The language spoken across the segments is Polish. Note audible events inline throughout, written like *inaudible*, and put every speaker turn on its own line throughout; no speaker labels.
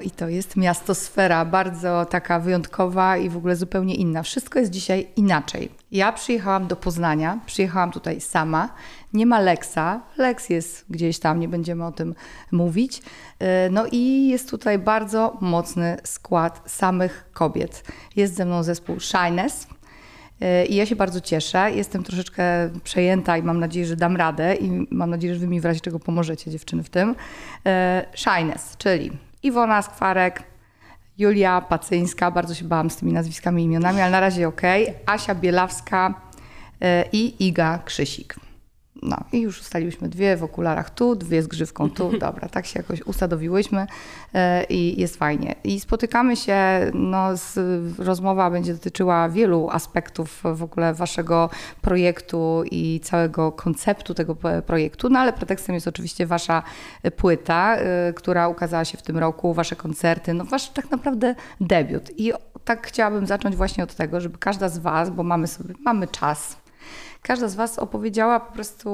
I to jest miastosfera, bardzo taka wyjątkowa i w ogóle zupełnie inna. Wszystko jest dzisiaj inaczej. Ja przyjechałam do Poznania, przyjechałam tutaj sama. Nie ma Lexa. Lex jest gdzieś tam, nie będziemy o tym mówić. E, no i jest tutaj bardzo mocny skład samych kobiet. Jest ze mną zespół Shyness. E, I ja się bardzo cieszę. Jestem troszeczkę przejęta i mam nadzieję, że dam radę i mam nadzieję, że wy mi w razie czego pomożecie dziewczyny w tym. E, Shyness, czyli Iwona Skwarek, Julia Pacyńska, bardzo się bałam z tymi nazwiskami i imionami, ale na razie ok. Asia Bielawska e, i Iga Krzysik. No i już ustaliłyśmy dwie w okularach tu, dwie z grzywką tu. *laughs* Dobra, tak się jakoś usadowiłyśmy e, i jest fajnie. I spotykamy się, no, z, rozmowa będzie dotyczyła wielu aspektów w ogóle waszego projektu i całego konceptu tego projektu, no ale pretekstem jest oczywiście wasza płyta, e, która ukazała się w tym roku, wasze koncerty, no wasz tak naprawdę debiut. I tak chciałabym zacząć właśnie od tego, żeby każda z was, bo mamy sobie, mamy czas, każda z Was opowiedziała po prostu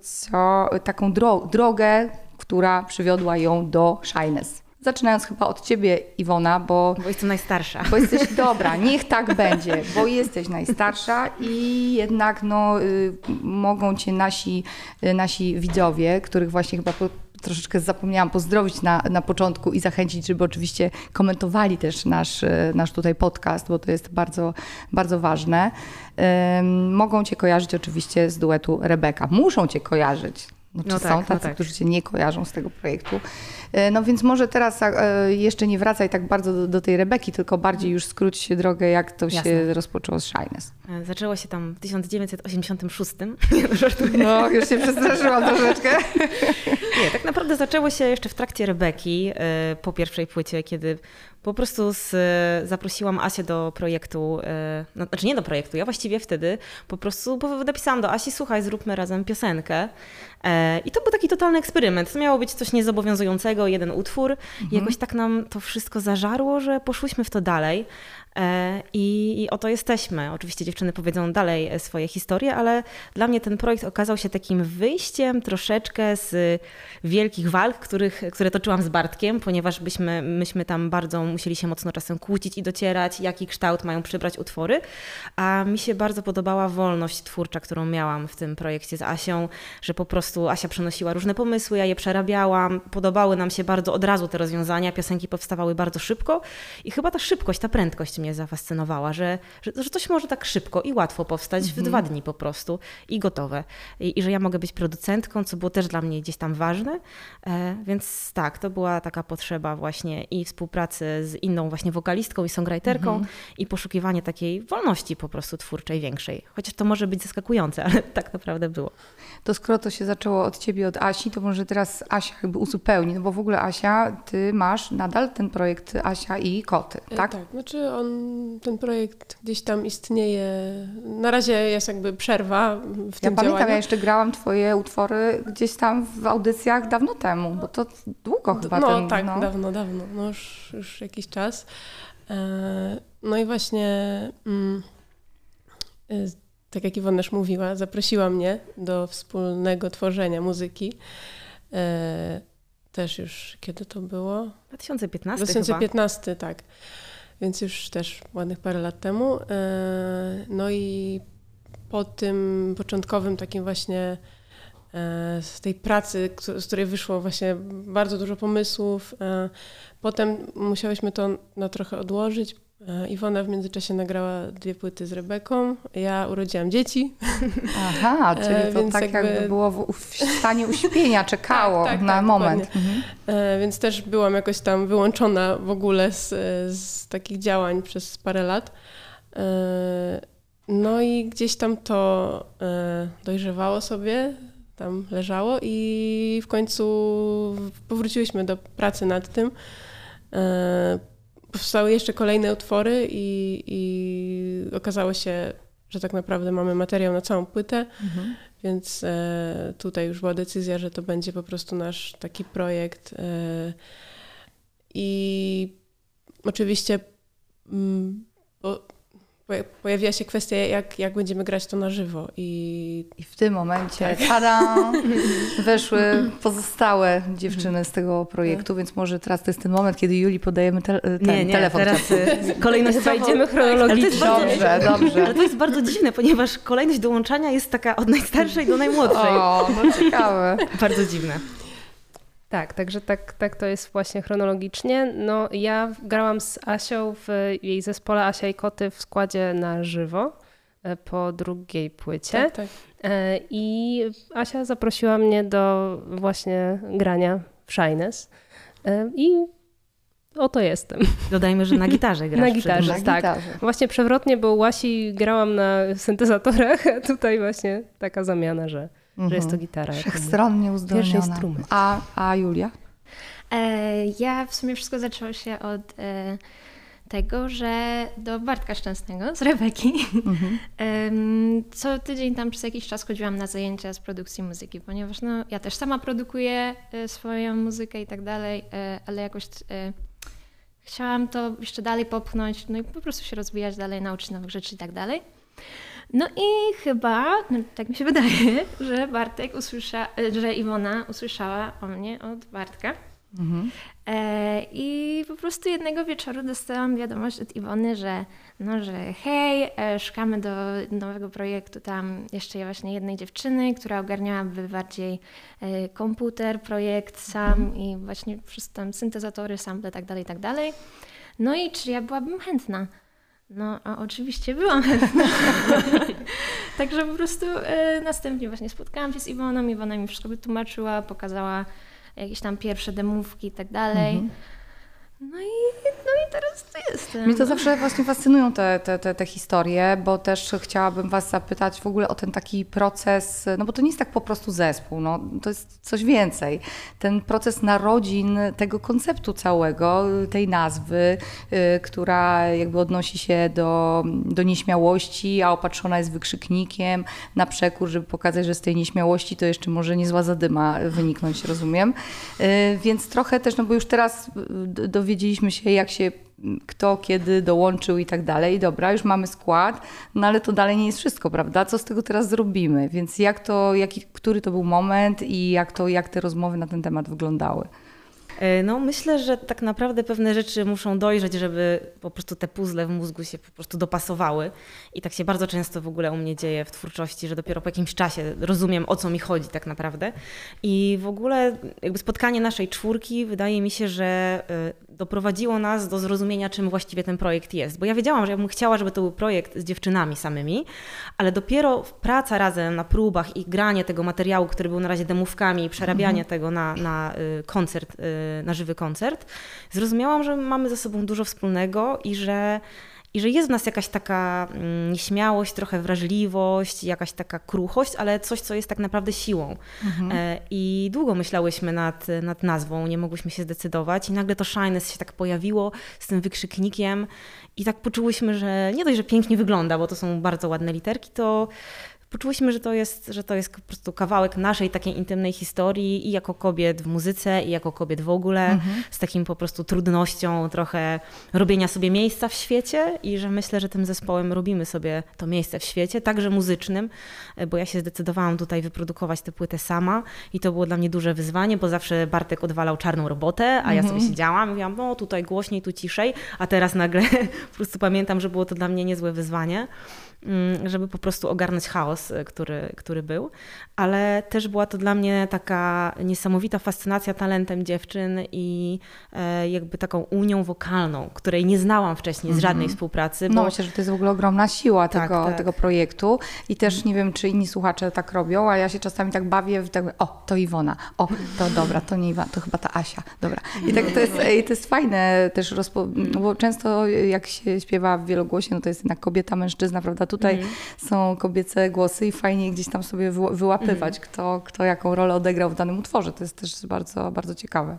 co, taką dro drogę, która przywiodła ją do Shyness. Zaczynając chyba od ciebie, Iwona, bo.
Bo jestem najstarsza.
Bo jesteś *laughs* dobra, niech tak będzie, bo jesteś najstarsza i jednak no, y, mogą cię nasi, y, nasi widzowie, których właśnie chyba po, troszeczkę zapomniałam pozdrowić na, na początku i zachęcić, żeby oczywiście komentowali też nasz, y, nasz tutaj podcast, bo to jest bardzo, bardzo ważne. Mogą Cię kojarzyć oczywiście z duetu Rebeka. Muszą Cię kojarzyć. No, no tak, są tacy, no tak. którzy Cię nie kojarzą z tego projektu. E, no więc może teraz e, jeszcze nie wracaj tak bardzo do, do tej Rebeki, tylko bardziej już skróć się drogę, jak to Jasne. się rozpoczęło z Shyness.
E, zaczęło się tam w 1986. *laughs*
No, już się przestraszyłam *laughs* troszeczkę.
Nie, tak naprawdę zaczęło się jeszcze w trakcie Rebeki, po pierwszej płycie, kiedy po prostu z, zaprosiłam Asię do projektu, no, znaczy nie do projektu, ja właściwie wtedy po prostu napisałam do Asi, słuchaj, zróbmy razem piosenkę. I to był taki totalny eksperyment. To miało być coś niezobowiązującego, jeden utwór. Mhm. I jakoś tak nam to wszystko zażarło, że poszłyśmy w to dalej. E, I, I oto jesteśmy. Oczywiście dziewczyny powiedzą dalej e, swoje historie, ale dla mnie ten projekt okazał się takim wyjściem troszeczkę z wielkich walk, których, które toczyłam z Bartkiem, ponieważ byśmy, myśmy tam bardzo musieli się mocno czasem kłócić i docierać, jaki kształt mają przybrać utwory. A mi się bardzo podobała wolność twórcza, którą miałam w tym projekcie z Asią, że po prostu Asia przynosiła różne pomysły, ja je przerabiałam. Podobały nam się bardzo od razu te rozwiązania, piosenki powstawały bardzo szybko i chyba ta szybkość, ta prędkość mnie zafascynowała, że, że, że coś może tak szybko i łatwo powstać mhm. w dwa dni po prostu i gotowe. I, I, że ja mogę być producentką, co było też dla mnie gdzieś tam ważne. E, więc tak, to była taka potrzeba właśnie i współpracy z inną właśnie wokalistką i songwriterką mhm. i poszukiwanie takiej wolności po prostu twórczej większej. Chociaż to może być zaskakujące, ale tak naprawdę było.
To skoro to się zaczęło od ciebie, od Asi, to może teraz Asia jakby uzupełni, no bo w ogóle Asia, ty masz nadal ten projekt Asia i koty, e, tak?
Tak, znaczy on ten projekt gdzieś tam istnieje. Na razie jest jakby przerwa w
ja
tym
Ja pamiętam, ja jeszcze grałam twoje utwory gdzieś tam w audycjach dawno temu, bo to długo chyba.
No
ten,
tak, no. dawno, dawno, no już, już jakiś czas. E, no i właśnie mm, e, tak jak Iwona też mówiła, zaprosiła mnie do wspólnego tworzenia muzyki. E, też już kiedy to było?
2015
2015, chyba. tak więc już też ładnych parę lat temu. E, no i po tym początkowym takim właśnie e, z tej pracy, z której wyszło właśnie bardzo dużo pomysłów. E, potem musiałyśmy to na trochę odłożyć, Iwona w międzyczasie nagrała dwie płyty z Rebeką. Ja urodziłam dzieci.
Aha, *laughs* czyli e, to Więc tak jakby, jakby było w, stanie *laughs* uśpienia, czekało tak, tak, na tak, moment. Mhm.
E, więc też byłam jakoś tam wyłączona w ogóle z, z takich działań przez parę lat. No i gdzieś tam to dojrzewało sobie, tam leżało i w końcu powróciłyśmy do pracy nad tym powstały jeszcze kolejne utwory i, i okazało się, że tak naprawdę mamy materiał na całą płytę, mhm. więc e, tutaj już była decyzja, że to będzie po prostu nasz taki projekt. E, I oczywiście mm, pojawiła się kwestia, jak, jak będziemy grać to na żywo. I,
I w tym momencie, tada, *laughs* weszły pozostałe dziewczyny z tego projektu, więc może teraz to jest ten moment, kiedy Juli podajemy te, ten
nie, nie,
telefon.
teraz y, kolejność
wejdziemy chronologicznie.
Dobrze, dobrze.
Ale to jest bardzo dziwne, ponieważ kolejność dołączania jest taka od najstarszej do najmłodszej.
O, no ciekawe.
Bardzo dziwne.
Tak, także tak, tak to jest właśnie chronologicznie. No, ja grałam z Asią w jej zespole Asia i Koty w składzie na żywo e, po drugiej płycie.
tak, tak.
E, I Asia zaprosiła mnie do właśnie grania w Shyness. E, I oto jestem.
Dodajmy, że na gitarze *laughs* grasz.
Na gitarze.
Na
tak.
gitarze.
Właśnie przewrotnie, bo u Łasi grałam na syntezatorach, a tutaj właśnie taka zamiana, że, że jest to gitara. jako mój.
Wszechstronnie uzdolniona.
instrument.
A, a Julia?
E, ja w sumie wszystko zaczęło się od e, tego, że do Bartka Szczęsnego z Rebeki
Mhm. *laughs*
em, co tydzień tam przez jakiś czas chodziłam na zajęcia z produkcji muzyki, ponieważ no, ja też sama produkuję e, swoją muzykę i tak dalej, e, ale jakoś e, chciałam to jeszcze dalej popchnąć, no i po prostu się rozwijać dalej, nauczyć nowych rzeczy i tak dalej. No i chyba, no, tak mi się wydaje, *laughs* że Bartek usłysza, że Iwona usłyszała o mnie od Bartka.
Mhm.
E, I po prostu jednego wieczoru dostałam wiadomość od Iwony, że, no, że hej, e, szukamy do nowego projektu tam jeszcze właśnie jednej dziewczyny, która ogarniałaby bardziej e, komputer, projekt sam i właśnie wszystko tam syntezatory, sample, tak dalej, tak dalej. No i czy ja byłabym chętna? No, a oczywiście byłam. *laughs* Także po prostu e, następnie właśnie spotkałam się z Iwoną, Iwona mi wszystko wytłumaczyła, pokazała jakieś tam pierwsze demówki i tak dalej. No i, no i teraz tu jestem.
Mnie to zawsze właśnie fascynują te, te, te, te historie, bo też chciałabym Was zapytać w ogóle o ten taki proces, no bo to nie jest tak po prostu zespół, no, to jest coś więcej. Ten proces narodzin tego konceptu całego, tej nazwy, y, która jakby odnosi się do, do nieśmiałości, a opatrzona jest wykrzyknikiem na przekór, żeby pokazać, że z tej nieśmiałości to jeszcze może niezła zadyma wyniknąć, rozumiem. Y, Więc trochę też, no bo już teraz y, d- dowiedzieliśmy się, jak się kto kiedy dołączył i tak dalej. Dobra, już mamy skład, no ale to dalej nie jest wszystko, prawda? Co z tego teraz zrobimy? Więc jak to, jaki, który to był moment i jak, to, jak te rozmowy na ten temat wyglądały?
E, No myślę, że tak naprawdę pewne rzeczy muszą dojrzeć, żeby po prostu te puzzle w mózgu się po prostu dopasowały. I tak się bardzo często w ogóle u mnie dzieje w twórczości, że dopiero po jakimś czasie rozumiem o co mi chodzi tak naprawdę. I w ogóle jakby spotkanie naszej czwórki wydaje mi się, że y, doprowadziło nas do zrozumienia, czym właściwie ten projekt jest. Bo ja wiedziałam, że ja bym chciała, żeby to był projekt z dziewczynami samymi, ale dopiero praca razem na próbach i granie tego materiału, który był na razie demówkami i przerabianie tego na, na y, koncert, y, na żywy koncert, zrozumiałam, że mamy ze sobą dużo wspólnego i że i że jest w nas jakaś taka mm, nieśmiałość, trochę wrażliwość, jakaś taka kruchość, ale coś, co jest tak naprawdę siłą. E, I długo myślałyśmy nad, nad nazwą, nie mogłyśmy się zdecydować i nagle to Shyness się tak pojawiło z tym wykrzyknikiem i tak poczułyśmy, że nie dość, że pięknie wygląda, bo to są bardzo ładne literki, to poczułyśmy, że to jest, że to jest po prostu kawałek naszej takiej intymnej historii i jako kobiet w muzyce, i jako kobiet w ogóle, z takim po prostu trudnością trochę robienia sobie miejsca w świecie i że myślę, że tym zespołem robimy sobie to miejsce w świecie, także muzycznym, e, bo ja się zdecydowałam tutaj wyprodukować tę płytę sama i to było dla mnie duże wyzwanie, bo zawsze Bartek odwalał czarną robotę, a ja sobie siedziałam i mówiłam, no tutaj głośniej, tu ciszej, a teraz nagle *laughs* po prostu pamiętam, że było to dla mnie niezłe wyzwanie żeby po prostu ogarnąć chaos, y, który, który był. Ale też była to dla mnie taka niesamowita fascynacja talentem dziewczyn i e, jakby taką unią wokalną, której nie znałam wcześniej z żadnej współpracy.
No
Bo
myślę, że to jest w ogóle ogromna siła
Tak,
tego,
tak.
tego projektu i też nie wiem, czy inni słuchacze tak robią, a ja się czasami tak bawię w tak, o, to Iwona, o, to dobra, to nie Iwona, to chyba ta Asia, dobra. I tak to jest, i to jest fajne też, rozpo, no bo często jak się śpiewa w wielogłosie, no to jest jednak kobieta, mężczyzna, prawda? Tutaj są kobiece głosy i fajnie gdzieś tam sobie wyła- wyłapywać, kto, kto jaką rolę odegrał w danym utworze. To jest też bardzo, bardzo ciekawe.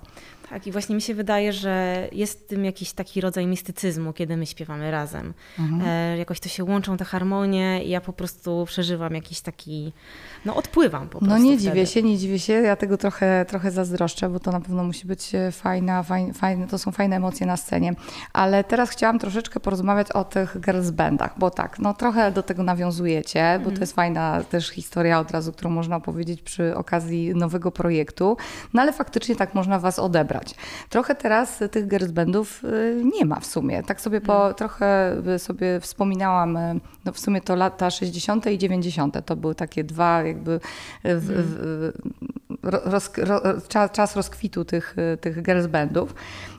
Tak, i właśnie mi się wydaje, że jest w tym jakiś taki rodzaj mistycyzmu, kiedy my śpiewamy razem. Mhm. E, jakoś to się łączą te harmonie i ja po prostu przeżywam jakiś taki, no odpływam po
no
prostu.
No nie
wtedy.
dziwię się, nie dziwię się. Ja tego trochę, trochę zazdroszczę, bo to na pewno musi być e, fajna, fajne, to są fajne emocje na scenie. Ale teraz chciałam troszeczkę porozmawiać o tych girls bandach, bo tak, no trochę do tego nawiązujecie, bo mhm. to jest fajna też historia od razu, którą można opowiedzieć przy okazji nowego projektu. No ale faktycznie tak można was odebrać. Trochę teraz tych girls bandów y, nie ma w sumie. Tak sobie po, mhm. trochę sobie wspominałam, y, no w sumie to lata 60. i 90. to były takie dwa jakby w, w, roz, czas, czas rozkwitu tych, tych girls bandów.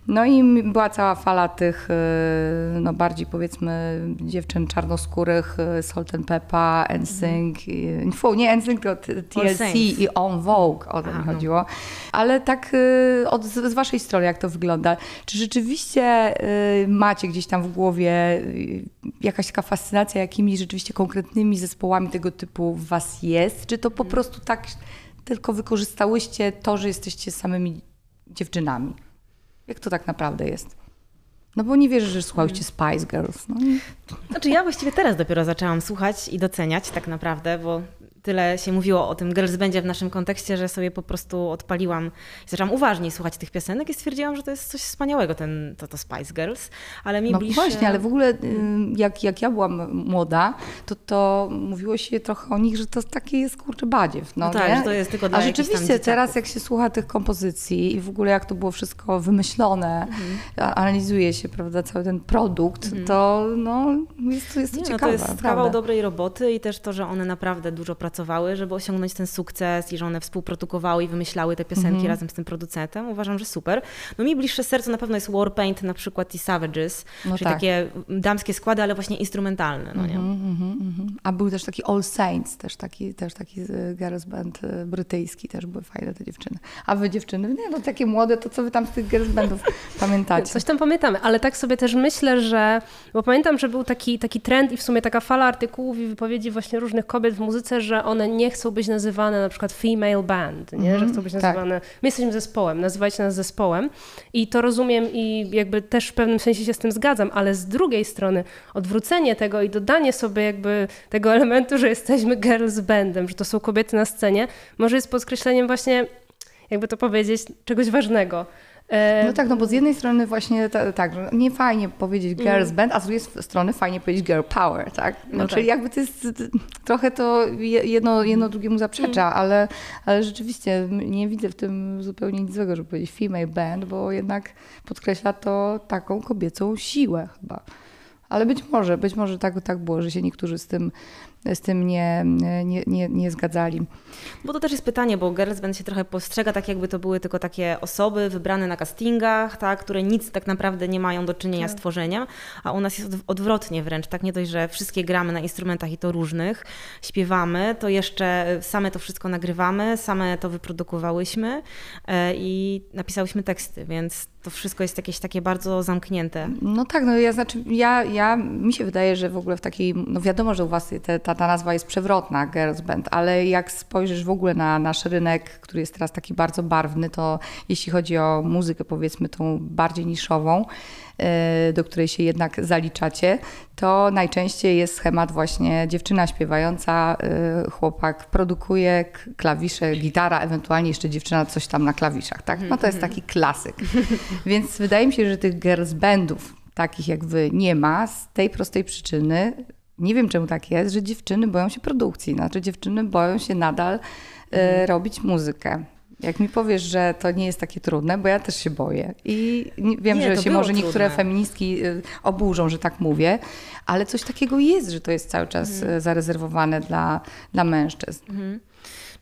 No i była cała fala tych y, no bardziej powiedzmy dziewczyn czarnoskórych, y, Salt and Peppa, NSYNC, mm. nie NSYNC, tylko TLC i On Vogue, o to mi chodziło. Ale tak y, od, z waszej strony jak to wygląda? Czy rzeczywiście macie gdzieś tam w głowie jakaś taka fascynacja jakimiś rzeczywiście konkretnymi zespołami tego typu w was jest? Czy to po mm. prostu tak tylko wykorzystałyście to, że jesteście samymi dziewczynami? Jak to tak naprawdę jest? No bo nie wierzę, że słuchałyście Spice Girls. No.
Znaczy ja właściwie teraz dopiero zaczęłam słuchać i doceniać tak naprawdę, bo tyle się mówiło o tym girls będzie w naszym kontekście, że sobie po prostu odpaliłam i zaczęłam uważniej słuchać tych piosenek i stwierdziłam, że to jest coś wspaniałego, ten, to, to Spice Girls, ale mi
no
bliższe...
właśnie, ale w ogóle jak, jak ja byłam młoda, to, to mówiło się trochę o nich, że to takie jest kurczę badziew. No,
no tak,
nie?
że to jest tylko dla
A rzeczywiście teraz jak się słucha tych kompozycji i w ogóle jak to było wszystko wymyślone, mhm. analizuje się prawda, cały ten produkt, mhm. to no, jest, jest to
Nie,
ciekawe.
No to jest kawał dobrej roboty i też to, że one naprawdę dużo pracowały pracowały, żeby osiągnąć ten sukces i że one współprodukowały i wymyślały te piosenki mm-hmm. razem z tym producentem. Uważam, że super. No mi bliższe sercu na pewno jest Warpaint na przykład i Savages, no czyli tak. takie damskie składy, ale właśnie instrumentalne. No nie? Mm-hmm,
mm-hmm. A był też taki All Saints, też taki, też taki girls band y, brytyjski, też były fajne te dziewczyny. A wy dziewczyny, nie no takie młode, to co wy tam z tych girls bandów *laughs* pamiętacie?
Coś tam pamiętamy, ale tak sobie też myślę, że, bo pamiętam, że był taki, taki trend i w sumie taka fala artykułów i wypowiedzi właśnie różnych kobiet w muzyce, że one nie chcą być nazywane na przykład female band, nie? Mm, że mhm, chcą być tak. nazywane, tak. my jesteśmy zespołem, nazywajcie nas zespołem i to rozumiem i jakby też w pewnym sensie się z tym zgadzam, ale z drugiej strony odwrócenie tego i dodanie sobie jakby tego elementu, że jesteśmy girls bandem, że to są kobiety na scenie, może jest podkreśleniem właśnie jakby to powiedzieć, czegoś ważnego.
No tak, no bo z jednej strony właśnie tak, nie fajnie powiedzieć mm. girls band, a z drugiej strony fajnie powiedzieć girl power, tak? No, no czyli tak. jakby to jest trochę to jedno, jedno drugiemu zaprzecza, mm. ale, ale rzeczywiście nie widzę w tym zupełnie nic złego, żeby powiedzieć female band, bo jednak podkreśla to taką kobiecą siłę chyba. Ale być może, być może tak, tak było, że się niektórzy z tym z tym nie, nie, nie, nie zgadzali.
Bo to też jest pytanie, bo Girls Band się trochę postrzega tak, jakby to były tylko takie osoby wybrane na castingach, tak, które nic tak naprawdę nie mają do czynienia tak. z tworzeniem, a u nas jest odwrotnie wręcz, tak nie dość, że wszystkie gramy na instrumentach i to różnych, śpiewamy, to jeszcze same to wszystko nagrywamy, same to wyprodukowałyśmy e, i napisałyśmy teksty, więc to wszystko jest jakieś takie bardzo zamknięte.
No tak, no ja znaczy, ja, ja mi się wydaje, że w ogóle w takiej, no wiadomo, że u was te, ta, ta nazwa jest przewrotna, Girls Band, ale jak spojrzysz w ogóle na nasz rynek, który jest teraz taki bardzo barwny, to jeśli chodzi o muzykę powiedzmy tą bardziej niszową, do której się jednak zaliczacie, to najczęściej jest schemat właśnie dziewczyna śpiewająca, e, chłopak produkuje klawisze, gitara, ewentualnie jeszcze dziewczyna coś tam na klawiszach, tak? No to jest taki klasyk. *laughs* Więc wydaje mi się, że tych girls bandów takich jak wy nie ma z tej prostej przyczyny, nie wiem czemu tak jest, że dziewczyny boją się produkcji, znaczy dziewczyny boją się nadal e, mhm. robić muzykę. Jak mi powiesz, że to nie jest takie trudne, bo ja też się boję. I wiem, nie, że się może niektóre trudne. feministki e, oburzą, że tak mówię, ale coś takiego jest, że to jest cały czas mhm. E, zarezerwowane dla, dla mężczyzn. Mhm.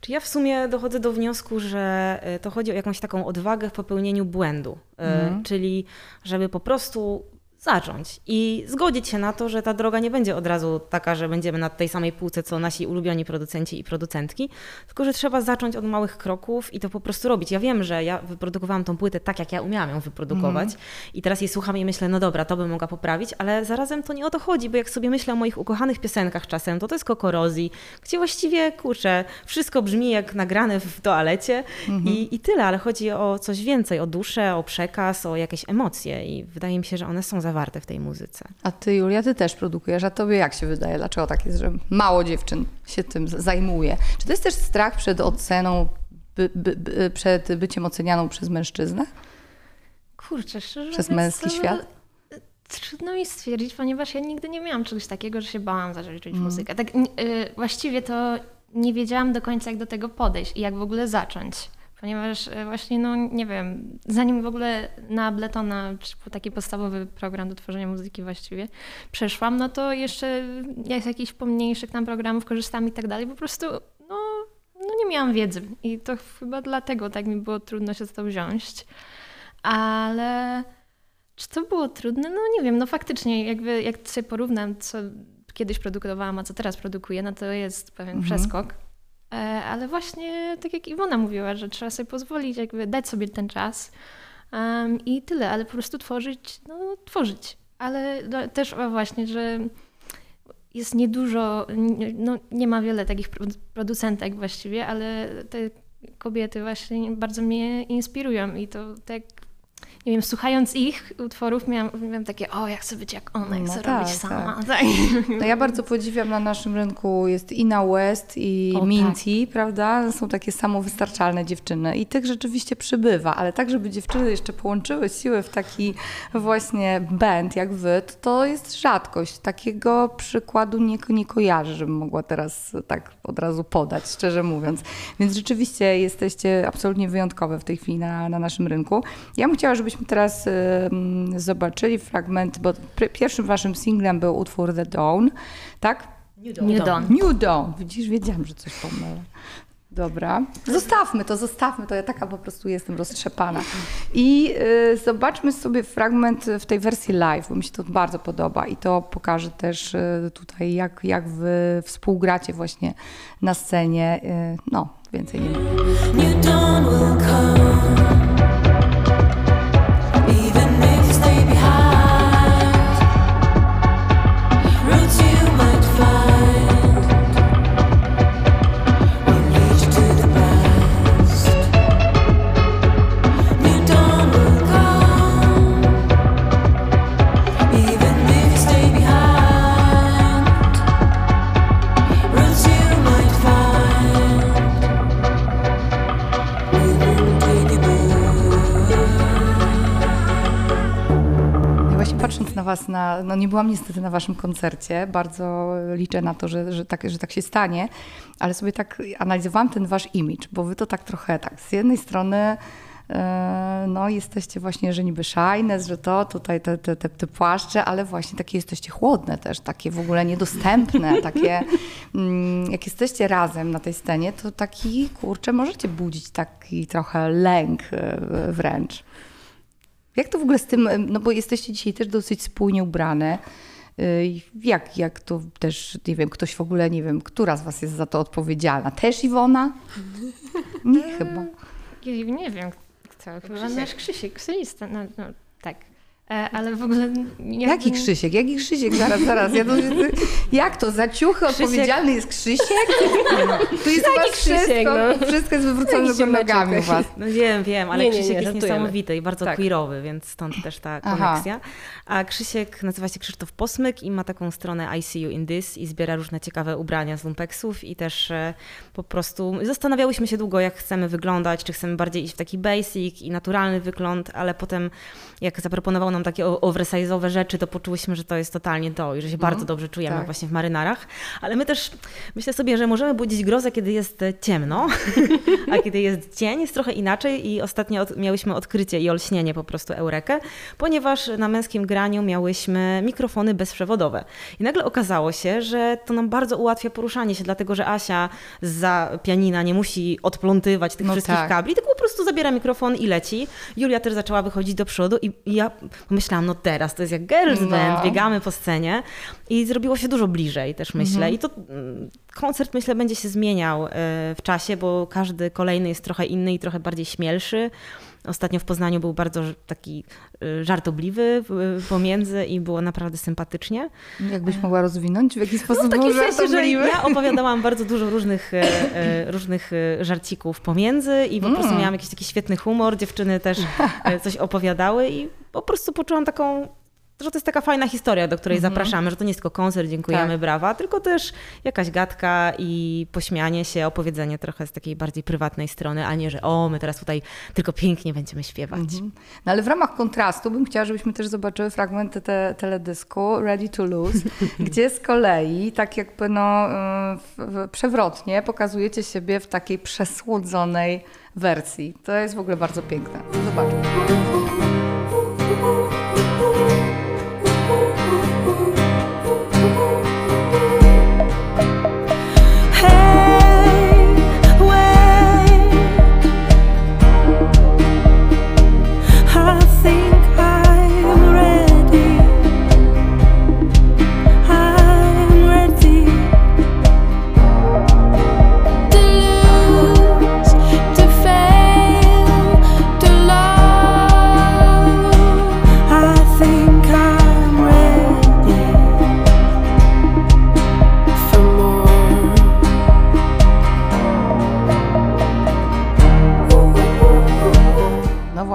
Czy ja w sumie dochodzę do wniosku, że to chodzi o jakąś taką odwagę w popełnieniu błędu, mhm. czyli żeby po prostu zacząć i zgodzić się na to, że ta droga nie będzie od razu taka, że będziemy na tej samej półce, co nasi ulubioni producenci i producentki, tylko że trzeba zacząć od małych kroków i to po prostu robić. Ja wiem, że ja wyprodukowałam tą płytę tak, jak ja umiałam ją wyprodukować mm. i teraz jej słucham i myślę, no dobra, to bym mogła poprawić, ale zarazem to nie o to chodzi, bo jak sobie myślę o moich ukochanych piosenkach czasem, to to jest Kokorozji, gdzie właściwie, kurczę, wszystko brzmi jak nagrane w toalecie mm i, i tyle, ale chodzi o coś więcej, o duszę, o przekaz, o jakieś emocje i wydaje mi się, że one są zawarte w tej muzyce.
A ty, Julia, ty też produkujesz, a tobie jak się wydaje? Dlaczego tak jest, że mało dziewczyn się tym zajmuje? Czy to jest też strach przed oceną, by, by, by, przed byciem ocenianą przez mężczyznę?
Kurczę, szczerze
Przez męski świat?
Trudno mi stwierdzić, ponieważ ja nigdy nie miałam czegoś takiego, że się bałam zacząć mm. muzykę. Tak, y, właściwie to nie wiedziałam do końca, jak do tego podejść i jak w ogóle zacząć ponieważ e, właśnie, no nie wiem, zanim w ogóle na Abletona, czy taki podstawowy program do tworzenia muzyki właściwie, przeszłam, no to jeszcze jest jakichś pomniejszych tam programów korzystam i tak dalej, po prostu, no, no nie miałam wiedzy i to chyba dlatego tak mi było trudno się z to wziąć, ale czy to było trudne? No nie wiem, no faktycznie jakby jak sobie porównam, co kiedyś produkowałam, a co teraz produkuję, no to jest pewien mhm. przeskok. E, ale właśnie tak jak Iwona mówiła, że trzeba sobie pozwolić, jakby dać sobie ten czas um, i tyle, ale po prostu tworzyć, no tworzyć. Ale no, też właśnie, że jest niedużo, no nie ma wiele takich producentek właściwie, ale te kobiety właśnie bardzo mnie inspirują i to tak nie wiem, słuchając ich utworów miałam, miałam takie, o, jak chcę być jak ona, jak no chcę tak, robić sama. Tak. tak.
No ja bardzo podziwiam na naszym rynku jest Ina West i o, Minty, tak. prawda? Są takie samowystarczalne dziewczyny i tych rzeczywiście przybywa, ale tak, żeby dziewczyny jeszcze połączyły siły w taki właśnie band jak wy, to, to jest rzadkość. Takiego przykładu nie, nie kojarzę, żebym mogła teraz tak od razu podać, szczerze mówiąc. Więc rzeczywiście jesteście absolutnie wyjątkowe w tej chwili na, na naszym rynku. Ja bym chciała, żebyś żebyśmy teraz y, zobaczyli fragment, bo pierwszym waszym singlem był utwór The Dawn, tak?
New Dawn. New Dawn.
New Dawn. Widzisz, wiedziałam, że coś pomylę. Dobra. Zostawmy to, zostawmy to. Ja taka po prostu jestem roztrzepana. I y, zobaczmy sobie fragment w tej wersji live, bo mi się to bardzo podoba i to pokaże też y, tutaj, jak, jak wy współgracie właśnie na scenie. Y, no, więcej nie wiem. No nie byłam niestety na Waszym koncercie, bardzo liczę na to, że, że, tak, że tak się stanie, ale sobie tak analizowałam ten Wasz image, bo Wy to tak trochę tak, z jednej strony e, no jesteście właśnie, że niby shyness, że to, tutaj te, te, te, te, płaszcze, ale właśnie takie jesteście chłodne też, takie w ogóle niedostępne, *laughs* takie, mm, jak jesteście razem na tej scenie, to taki, kurczę, możecie budzić taki trochę lęk e, wręcz. Jak to w ogóle z tym, no bo jesteście dzisiaj też dosyć spójnie ubrane. Y, jak, jak to też, nie wiem, ktoś w ogóle, nie wiem, która z was jest za to odpowiedzialna? Też Iwona? Nie, *laughs* chyba.
Ja nie wiem, kto. Chyba nasz Krzysiek, stylista. No, no, tak. E, ale w ogóle...
Nie Jaki Krzysiek? Jaki Krzysiek? Zaraz, zaraz. Ja to, jak to? Za ciuchy Krzysiek. odpowiedzialny jest Krzysiek? To jest Taki Krzysiek, wszystko, no. wszystko jest wywrócone do nogami u was.
No wiem, wiem, ale nie, nie, Krzysiek nie, jest niesamowity i bardzo tak. queerowy, więc stąd też ta koneksja. A Krzysiek nazywa się Krzysztof Posmyk i ma taką stronę I See You In This i zbiera różne ciekawe ubrania z lumpeksów i też e, po prostu zastanawiałyśmy się długo, jak chcemy wyglądać, czy chcemy bardziej iść w taki basic i naturalny wygląd, ale potem jak zaproponował nam takie oversize'owe rzeczy, to poczułyśmy, że to jest totalnie to i że się bardzo mhm. dobrze czujemy tak. właśnie w marynarach. Ale my też myślę sobie, że możemy budzić grozę, kiedy jest ciemno, *laughs* a kiedy jest dzień, jest trochę inaczej i ostatnio od, miałyśmy odkrycie i olśnienie po prostu Eurekę, ponieważ na męskim graniu miałyśmy mikrofony bezprzewodowe. I nagle okazało się, że to nam bardzo ułatwia poruszanie się, dlatego że Asia za pianina nie musi odplątywać tych no wszystkich tak. kabli, tylko po prostu zabiera mikrofon i leci. Julia też zaczęła wychodzić do przodu i ja pomyślałam, no teraz to jest jak girls
No.
band, biegamy po scenie i zrobiło się dużo bliżej też myślę.
Mhm.
I to mm, koncert myślę będzie się zmieniał e, w czasie, bo każdy kolejny jest trochę inny i trochę bardziej śmielszy. Ostatnio w Poznaniu był bardzo taki e, żartobliwy w- pomiędzy i było naprawdę sympatycznie.
Jakbyś mogła rozwinąć, w jaki sposób
No, w
był
sensie, że ja opowiadałam bardzo dużo różnych, e, różnych żarcików pomiędzy i po prostu
Mm.
miałam jakiś taki świetny humor. Dziewczyny też coś opowiadały i po prostu poczułam taką, że to jest taka fajna historia, do której zapraszamy, że to nie jest tylko koncert, dziękujemy,
Mhm. Tak.
brawa, tylko też jakaś gadka i pośmianie się, opowiedzenie trochę z takiej bardziej prywatnej strony, a nie, że o, my teraz tutaj tylko pięknie będziemy śpiewać.
Mhm. No ale w ramach kontrastu bym chciała, żebyśmy też zobaczyły fragmenty te, teledysku Ready to Lose, *laughs* gdzie z kolei tak jakby no przewrotnie pokazujecie siebie w takiej przesłodzonej wersji. To jest w ogóle bardzo piękne. Zobaczmy.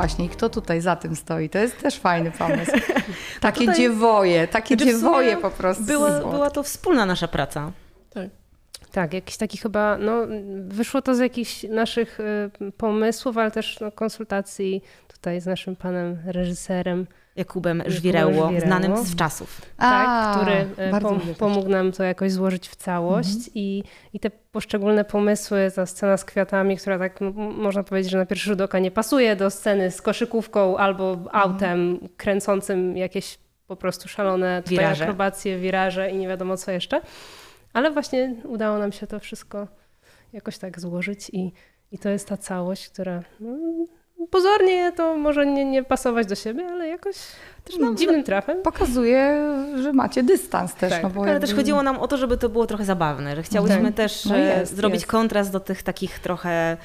Właśnie, i kto tutaj za tym stoi? To jest też fajny pomysł. *laughs* Takie
tutaj-
dziewoje, takie
Znaczy,
dziewoje po prostu.
Była, była to wspólna nasza praca.
Tak.
Tak, jakiś taki chyba, no wyszło to z jakichś naszych y, pomysłów, ale też no, konsultacji tutaj z naszym panem reżyserem,
Jakubem Żwireło, znanym z czasów.
tak,
A,
który pom-
też.
pomógł nam to jakoś złożyć w całość i, i te poszczególne pomysły, ta scena z kwiatami, która tak m- można powiedzieć, że na pierwszy rzut oka nie pasuje do sceny z koszykówką albo autem kręcącym jakieś po prostu szalone tutaj
Wiraże.
akrobacje, wiraże i nie wiadomo co jeszcze. Ale właśnie udało nam się to wszystko jakoś tak złożyć i, i to jest ta całość, która no, pozornie to może nie, nie pasować do siebie, ale jakoś też
no,
dziwnym trafem.
Pokazuje, że macie dystans też.
Tak,
no bo
Ale
jakby-
też chodziło nam o to, żeby to było trochę zabawne, że chciałyśmy
Tak.
też
No
e,
jest,
zrobić
jest.
kontrast do tych takich trochę e,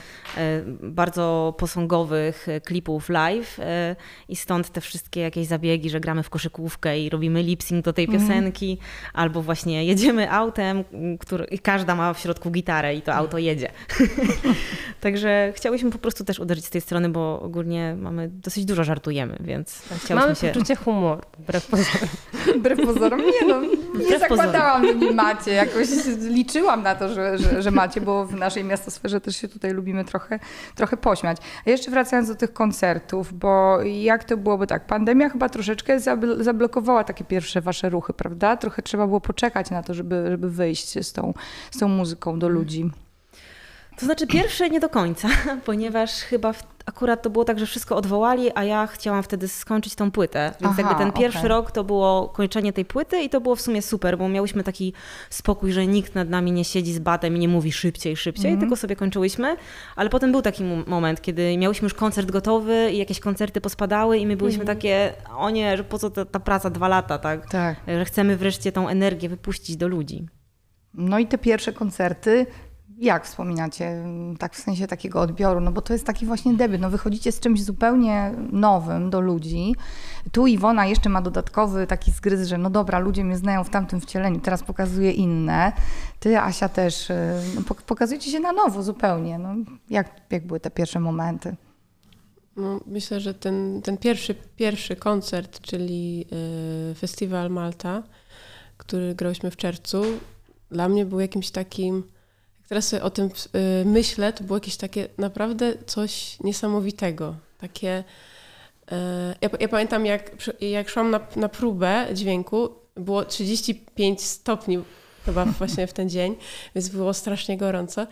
bardzo posągowych e, klipów live e, i stąd te wszystkie jakieś zabiegi, że gramy w koszykówkę i robimy lip-sync do tej piosenki, albo właśnie jedziemy autem, który, i każda ma w środku gitarę i to auto jedzie. *laughs* Także chciałyśmy po prostu też uderzyć z tej strony, bo ogólnie mamy dosyć dużo żartujemy, więc chciałyśmy
Mamy
się...
poczucie humoru, wbrew pozorom. *laughs*
Wbrew pozorom, nie no, nie
Wbrew
zakładałam, że nie macie. Jakoś liczyłam na to, że, że, że macie, bo w naszej miastosferze też się tutaj lubimy trochę, trochę pośmiać. A jeszcze wracając do tych koncertów, bo jak to byłoby tak, pandemia chyba troszeczkę zabl- zablokowała takie pierwsze wasze ruchy, prawda? Trochę trzeba było poczekać na to, żeby, żeby wyjść z tą, z tą muzyką do ludzi.
To znaczy pierwsze nie do końca, *laughs* ponieważ chyba w, akurat to było tak, że wszystko odwołali, a ja chciałam wtedy skończyć tą płytę. Więc
Aha,
jakby ten pierwszy
okej.
rok to było kończenie tej płyty i to było w sumie super, bo miałyśmy taki spokój, że nikt nad nami nie siedzi z batem i nie mówi szybciej, szybciej, tylko sobie kończyłyśmy. Ale potem był taki moment, kiedy miałyśmy już koncert gotowy i jakieś koncerty pospadały i my byliśmy takie, o nie, że po co ta, ta praca dwa lata, tak?
Tak.
Że chcemy wreszcie tą energię wypuścić do ludzi.
No i te pierwsze koncerty, jak wspominacie, tak w sensie takiego odbioru, no bo to jest taki właśnie debiut, no wychodzicie z czymś zupełnie nowym do ludzi. Tu Iwona jeszcze ma dodatkowy taki zgryz, że no dobra, ludzie mnie znają w tamtym wcieleniu, teraz pokazuje inne. Ty, Asia, też y, no, pok- pokazujecie się na nowo zupełnie. No, jak, jak były te pierwsze momenty?
No, myślę, że ten, ten pierwszy, pierwszy koncert, czyli y, Festiwal Malta, który grałyśmy w czerwcu, dla mnie był jakimś takim, teraz sobie o tym y, myślę, to było jakieś takie naprawdę coś niesamowitego. Takie, y, ja, ja pamiętam jak, jak szłam na, na próbę dźwięku, było 35 stopni chyba właśnie w ten dzień, *laughs* więc było strasznie gorąco.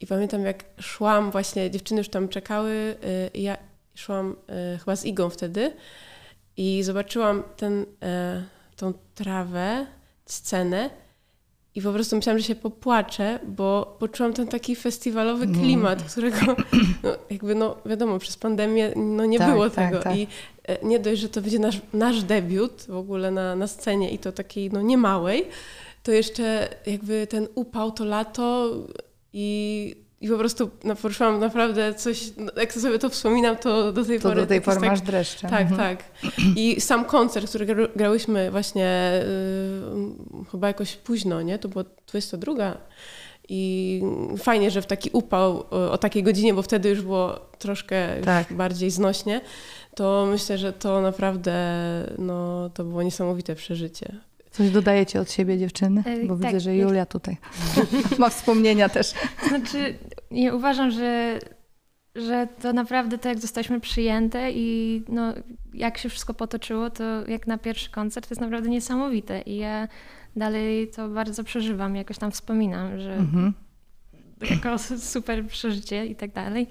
I pamiętam, jak szłam, właśnie dziewczyny już tam czekały, y, i ja szłam y, chyba z Igą wtedy i zobaczyłam ten, e, tą trawę, scenę i po prostu myślałam, że się popłaczę, bo poczułam ten taki festiwalowy klimat, którego no, jakby, no wiadomo, przez pandemię no, nie
Tak,
było
tak,
tego.
tak.
I e, nie dość, że to będzie nasz, nasz debiut w ogóle na, na scenie i to takiej no, niemałej, to jeszcze jakby ten upał, to lato i, i po prostu no, poruszyłam naprawdę coś, no, jak sobie to wspominam, to do tej
To
pory...
do tej pory
tak-
masz dreszcze.
tak,
Mhm.
tak. I sam koncert, który gra- grałyśmy właśnie y, chyba jakoś późno, nie? To była 22. I fajnie, że w taki upał y, o takiej godzinie, bo wtedy już było troszkę już
Tak.
bardziej znośnie, to myślę, że to naprawdę no, to było niesamowite przeżycie.
Coś dodajecie od siebie dziewczyny?
E,
Bo
tak,
widzę, że Julia tutaj *laughs* ma wspomnienia też.
Znaczy, ja uważam, że, że to naprawdę tak jak zostaliśmy przyjęte i no, jak się wszystko potoczyło, to jak na pierwszy koncert to jest naprawdę niesamowite. I ja dalej to bardzo przeżywam, jakoś tam wspominam, że
Mhm.
jako *clears throat* super przeżycie i tak dalej.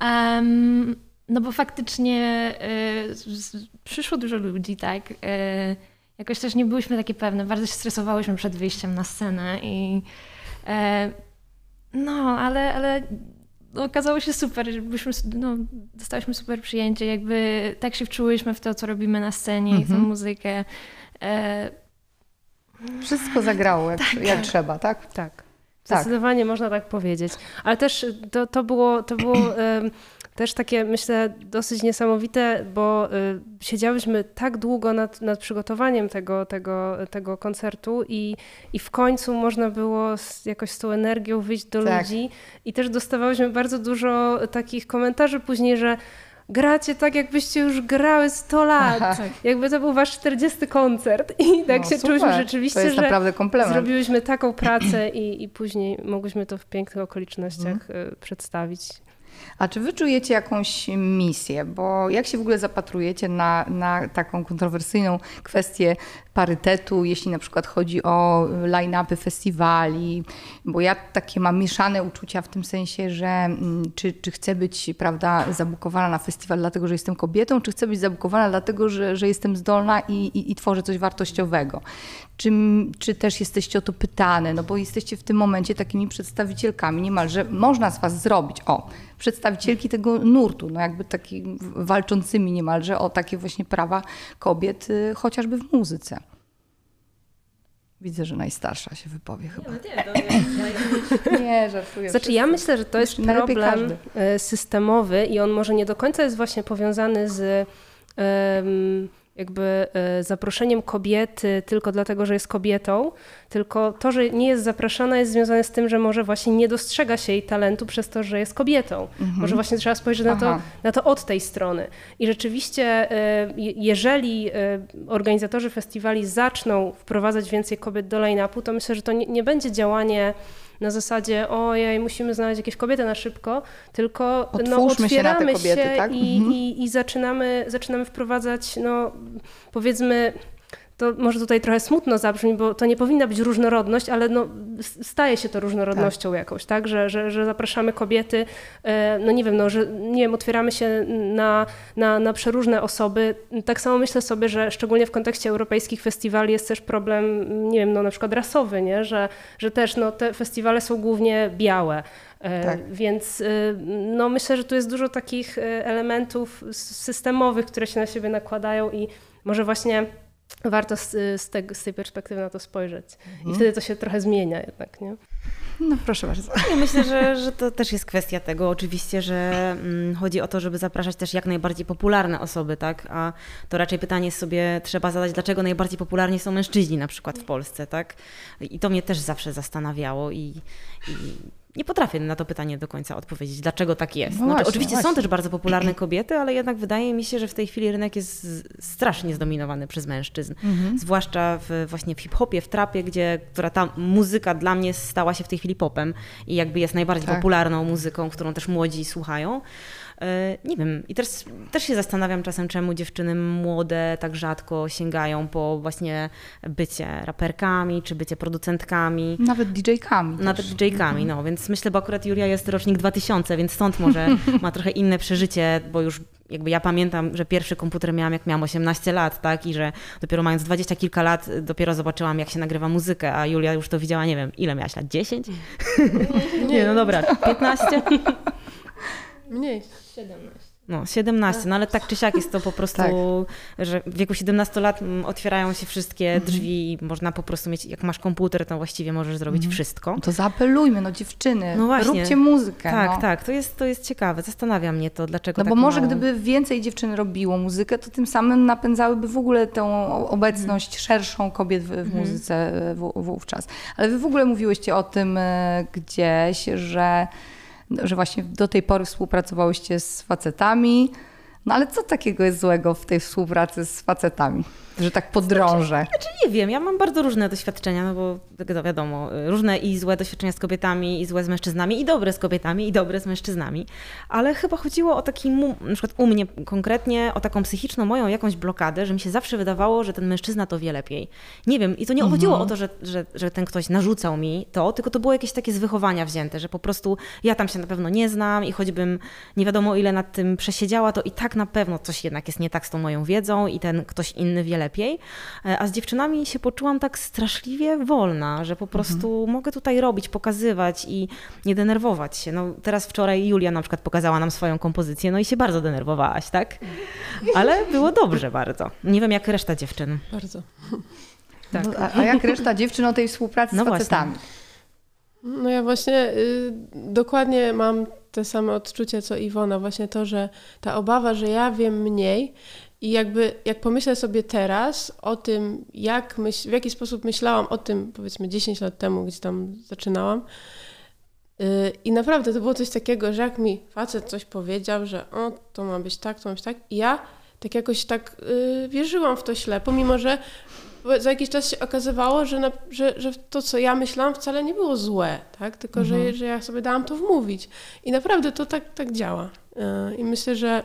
Em, no bo faktycznie y, przyszło dużo ludzi, tak. y, jakoś też nie byłyśmy takie pewne, bardzo się stresowałyśmy przed wyjściem na scenę i e, no, ale, ale okazało się super, że byliśmy, no, dostałyśmy super przyjęcie, jakby tak się wczułyśmy w to, co robimy na scenie i w tę
Mhm.
muzykę. E,
Wszystko zagrało jak, jak trzeba, tak?
Tak.
Tak.
Zdecydowanie można tak powiedzieć. Ale też to, to było, to było też takie, myślę, dosyć niesamowite, bo y, siedziałyśmy tak długo nad, nad przygotowaniem tego, tego, tego koncertu i, i w końcu można było z, jakoś z tą energią wyjść do
Tak.
ludzi i też dostawałyśmy bardzo dużo takich komentarzy później, że gracie tak, jakbyście już grały 100 lat.
Aha.
Jakby to był wasz 40 koncert i tak
No,
się
super.
czuliśmy
To
rzeczywiście,
jest
że
naprawdę komplement.
Zrobiłyśmy taką pracę i, i później mogłyśmy to w pięknych okolicznościach y, przedstawić.
A czy wy czujecie jakąś misję? Bo jak się w ogóle zapatrujecie na, na taką kontrowersyjną kwestię parytetu, jeśli na przykład chodzi o line-upy festiwali? Bo ja takie mam mieszane uczucia w tym sensie, że mm, czy, czy chcę być prawda, zabukowana na festiwal dlatego, że jestem kobietą, czy chcę być zabukowana dlatego, że, że jestem zdolna i, i, i tworzę coś wartościowego? Czy, czy też jesteście o to pytane? No bo jesteście w tym momencie takimi przedstawicielkami niemalże, można z was zrobić, o, przedstawicielki tego nurtu, no jakby taki walczącymi niemalże o takie właśnie prawa kobiet, y, chociażby w muzyce. Widzę, że najstarsza się wypowie chyba. Nie, *laughs* żartuję.
Znaczy ja myślę, że to jest problem e, systemowy i on może nie do końca jest właśnie powiązany z em, jakby e, zaproszeniem kobiety tylko dlatego, że jest kobietą, tylko to, że nie jest zapraszana jest związane z tym, że może właśnie nie dostrzega się jej talentu przez to, że jest kobietą. Może właśnie trzeba spojrzeć na to, na to od tej strony. I rzeczywiście, e, je- jeżeli e, organizatorzy festiwali zaczną wprowadzać więcej kobiet do line-upu, to myślę, że to nie, nie będzie działanie na zasadzie ojej, musimy znaleźć jakieś kobiety na szybko, tylko no,
Otwórzmy się
otwieramy
kobiety,
się
tak?
i,
Mhm.
i, i zaczynamy, zaczynamy wprowadzać, no powiedzmy, to może tutaj trochę smutno zabrzmi, bo to nie powinna być różnorodność, ale no, staje się to różnorodnością jakąś, tak? Że, że, że zapraszamy kobiety, e, no nie wiem, no, że nie wiem, otwieramy się na, na, na przeróżne osoby. Tak samo myślę sobie, że szczególnie w kontekście europejskich festiwali jest też problem, nie wiem, no na przykład rasowy, nie? Że, że też no, te festiwale są głównie białe. E,
Tak.
Więc y, no, myślę, że tu jest dużo takich e, elementów systemowych, które się na siebie nakładają i może właśnie warto z, z, tego, z tej perspektywy na to spojrzeć. I wtedy to się trochę zmienia jednak, nie?
No proszę bardzo.
Ja myślę, że, że to też jest kwestia tego oczywiście, że mm, chodzi o to, żeby zapraszać też jak najbardziej popularne osoby, tak? A to raczej pytanie sobie trzeba zadać, dlaczego najbardziej popularni są mężczyźni na przykład w Polsce, tak? I to mnie też zawsze zastanawiało i, i nie potrafię na to pytanie do końca odpowiedzieć, dlaczego tak jest.
No
Znaczy, oczywiście
właśnie.
są też bardzo popularne *clears throat* kobiety, ale jednak wydaje mi się, że w tej chwili rynek jest strasznie zdominowany przez mężczyzn. Zwłaszcza w, właśnie w hip-hopie, w trapie, gdzie, która ta muzyka dla mnie stała się w tej chwili popem i jakby jest najbardziej
Tak.
popularną muzyką, którą też młodzi słuchają. E, Nie wiem, i też, też się zastanawiam czasem, czemu dziewczyny młode tak rzadko sięgają po właśnie bycie raperkami, czy bycie producentkami.
Nawet DJ-kami.
Nawet. DJ-kami, no więc myślę, bo akurat Julia jest rocznik 2000, więc stąd może *laughs* ma trochę inne przeżycie, bo już jakby ja pamiętam, że pierwszy komputer miałam jak miałam 18 lat, tak? I że dopiero mając 20 kilka lat, dopiero zobaczyłam, jak się nagrywa muzykę, a Julia już to widziała, nie wiem, ile miałaś lat? 10? *laughs* Nie, no dobra, 15? *laughs*
Mniej.
No, 17, no ale tak czy siak jest to po *laughs* prostu,
Tak.
że w wieku 17 lat mm, otwierają się wszystkie drzwi i można po prostu mieć, jak masz komputer, to właściwie możesz zrobić wszystko.
No to zaapelujmy, no dziewczyny,
No właśnie.
róbcie muzykę.
Tak,
no.
tak, to jest, to jest ciekawe, zastanawia mnie to, dlaczego
No
tak
bo może
mało...
gdyby więcej dziewczyn robiło muzykę, to tym samym napędzałyby w ogóle tą obecność szerszą kobiet w, w muzyce e, w, wówczas. Ale wy w ogóle mówiłyście o tym e, gdzieś, że, że właśnie do tej pory współpracowałyście z facetami. No ale co takiego jest złego w tej współpracy z facetami? Że tak podrążę.
Znaczy nie wiem, ja mam bardzo różne doświadczenia, no bo wi- wiadomo, y, różne i złe doświadczenia z kobietami, i złe z mężczyznami, i dobre z kobietami, i dobre z mężczyznami, ale chyba chodziło o taki, na przykład u mnie konkretnie, o taką psychiczną moją jakąś blokadę, że mi się zawsze wydawało, że ten mężczyzna to wie lepiej. Nie wiem, i to nie chodziło o to, że, że, że ten ktoś narzucał mi to, tylko to było jakieś takie z wychowania wzięte, że po prostu ja tam się na pewno nie znam i choćbym nie wiadomo ile nad tym przesiedziała, to i tak na pewno coś jednak jest nie tak z tą moją wiedzą i ten ktoś inny wie lepiej. E, A z dziewczynami się poczułam tak straszliwie wolna, że po prostu mogę tutaj robić, pokazywać i nie denerwować się. No teraz wczoraj Julia na przykład pokazała nam swoją kompozycję, no i się bardzo denerwowałaś, tak? Ale było dobrze bardzo. Nie wiem jak reszta dziewczyn.
Bardzo.
No, a, a jak reszta dziewczyn o tej współpracy
No
z
właśnie.
facetami?
No ja właśnie y, dokładnie mam te same odczucia co Iwona. Właśnie to, że ta obawa, że ja wiem mniej i jakby jak pomyślę sobie teraz o tym, jak myśl, w jaki sposób myślałam o tym powiedzmy 10 lat temu, gdzie tam zaczynałam, y, i naprawdę to było coś takiego, że jak mi facet coś powiedział, że o, to ma być tak, to ma być tak, i ja tak jakoś tak y, wierzyłam w to ślepo, mimo że za jakiś czas się okazywało, że, na, że, że to, co ja myślałam, wcale nie było złe, tak? tylko że, że ja sobie dałam to wmówić. I naprawdę to tak, tak działa. Y, I myślę, że,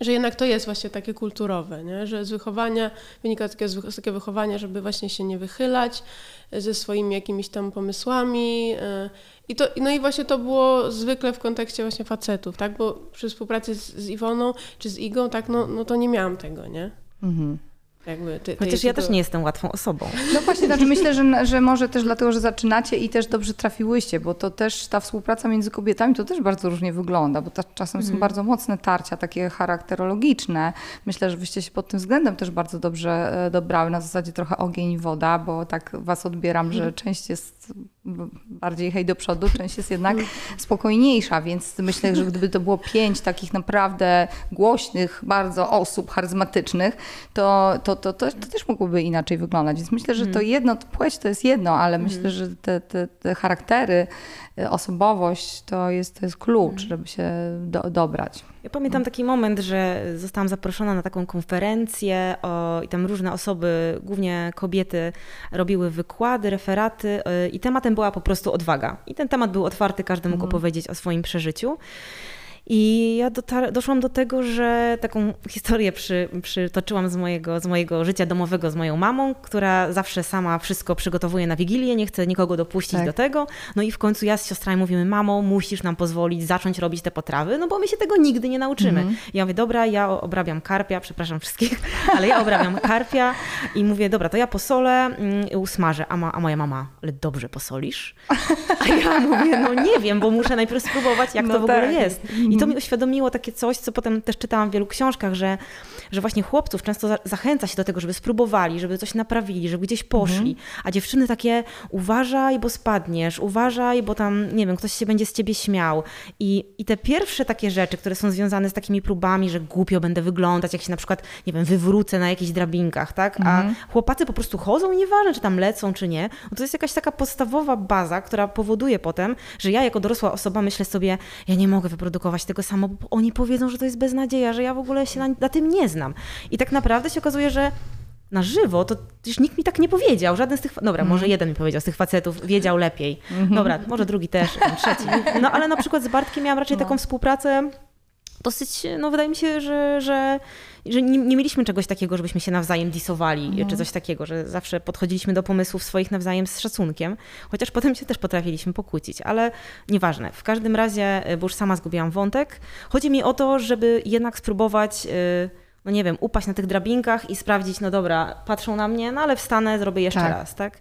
że jednak to jest właśnie takie kulturowe, nie? że z wychowania wynika takie, z wych- z takiego wychowania, żeby właśnie się nie wychylać y, ze swoimi jakimiś tam pomysłami. y, I to, no i właśnie to było zwykle w kontekście właśnie facetów, tak? Bo przy współpracy z, z Iwoną czy z Igą, tak, no, no to nie miałam tego, nie?
Mhm.
Jakby ty,
Chociaż ja też nie jestem łatwą osobą.
No właśnie, znaczy myślę, że, że może też dlatego, że zaczynacie i też dobrze trafiłyście, bo to też ta współpraca między kobietami to też bardzo różnie wygląda, bo ta, czasem są bardzo mocne tarcia, takie charakterologiczne. Myślę, że wyście się pod tym względem też bardzo dobrze e, dobrały, na zasadzie trochę ogień i woda, bo tak was odbieram, że część jest bardziej hej do przodu, część jest jednak spokojniejsza, więc myślę, że gdyby to było pięć takich naprawdę głośnych bardzo osób charyzmatycznych, to, to, to, to, to też mogłoby inaczej wyglądać. Więc myślę, że to jedno, to płeć to jest jedno, ale myślę, że te, te, te charaktery, y, osobowość to jest, to jest klucz, żeby się do, dobrać.
Ja pamiętam taki moment, że zostałam zaproszona na taką konferencję o, i tam różne osoby, głównie kobiety, robiły wykłady, referaty y, i tematem była po prostu odwaga. I ten temat był otwarty, każdy mógł opowiedzieć o swoim przeżyciu. I ja dotar- doszłam do tego, że taką historię przy, przytoczyłam z mojego, z mojego życia domowego z moją mamą, która zawsze sama wszystko przygotowuje na Wigilię, nie chce nikogo dopuścić
Tak.
do tego. No i w końcu ja z siostrami mówimy, mamo, musisz nam pozwolić zacząć robić te potrawy, no bo my się tego nigdy nie nauczymy. Ja mówię, dobra, ja obrabiam karpia, przepraszam wszystkich, *laughs* ale ja obrabiam karpia i mówię, dobra, to ja posolę mm, usmażę. A, ma, a moja mama, ale dobrze posolisz? A ja mówię, no nie wiem, bo muszę najpierw spróbować, jak
No
to w ogóle
tak.
jest. I to mi uświadomiło takie coś, co potem też czytałam w wielu książkach, że, że właśnie chłopców często za- zachęca się do tego, żeby spróbowali, żeby coś naprawili, żeby gdzieś poszli, a dziewczyny takie uważaj, bo spadniesz, uważaj, bo tam, nie wiem, ktoś się będzie z ciebie śmiał. I, I te pierwsze takie rzeczy, które są związane z takimi próbami, że głupio będę wyglądać, jak się na przykład, nie wiem, wywrócę na jakichś drabinkach, tak? A chłopacy po prostu chodzą i nieważne, czy tam lecą, czy nie. No to jest jakaś taka podstawowa baza, która powoduje potem, że ja jako dorosła osoba myślę sobie, ja nie mogę wyprodukować tego samo, bo oni powiedzą, że to jest beznadzieja, że ja w ogóle się na, na tym nie znam. I tak naprawdę się okazuje, że na żywo, to już nikt mi tak nie powiedział. Żaden z tych. Dobra, może jeden mi powiedział z tych facetów, wiedział lepiej. Dobra, może drugi też, *laughs* ten trzeci. No ale na przykład z Bartkiem miałam raczej taką współpracę dosyć, no wydaje mi się, że, że że nie, nie mieliśmy czegoś takiego, żebyśmy się nawzajem disowali, czy coś takiego, że zawsze podchodziliśmy do pomysłów swoich nawzajem z szacunkiem, chociaż potem się też potrafiliśmy pokłócić, ale nieważne. W każdym razie, y, bo już sama zgubiłam wątek, chodzi mi o to, żeby jednak spróbować, y, no nie wiem, upaść na tych drabinkach i sprawdzić, no dobra, patrzą na mnie, no ale wstanę, zrobię jeszcze
Tak.
raz, tak?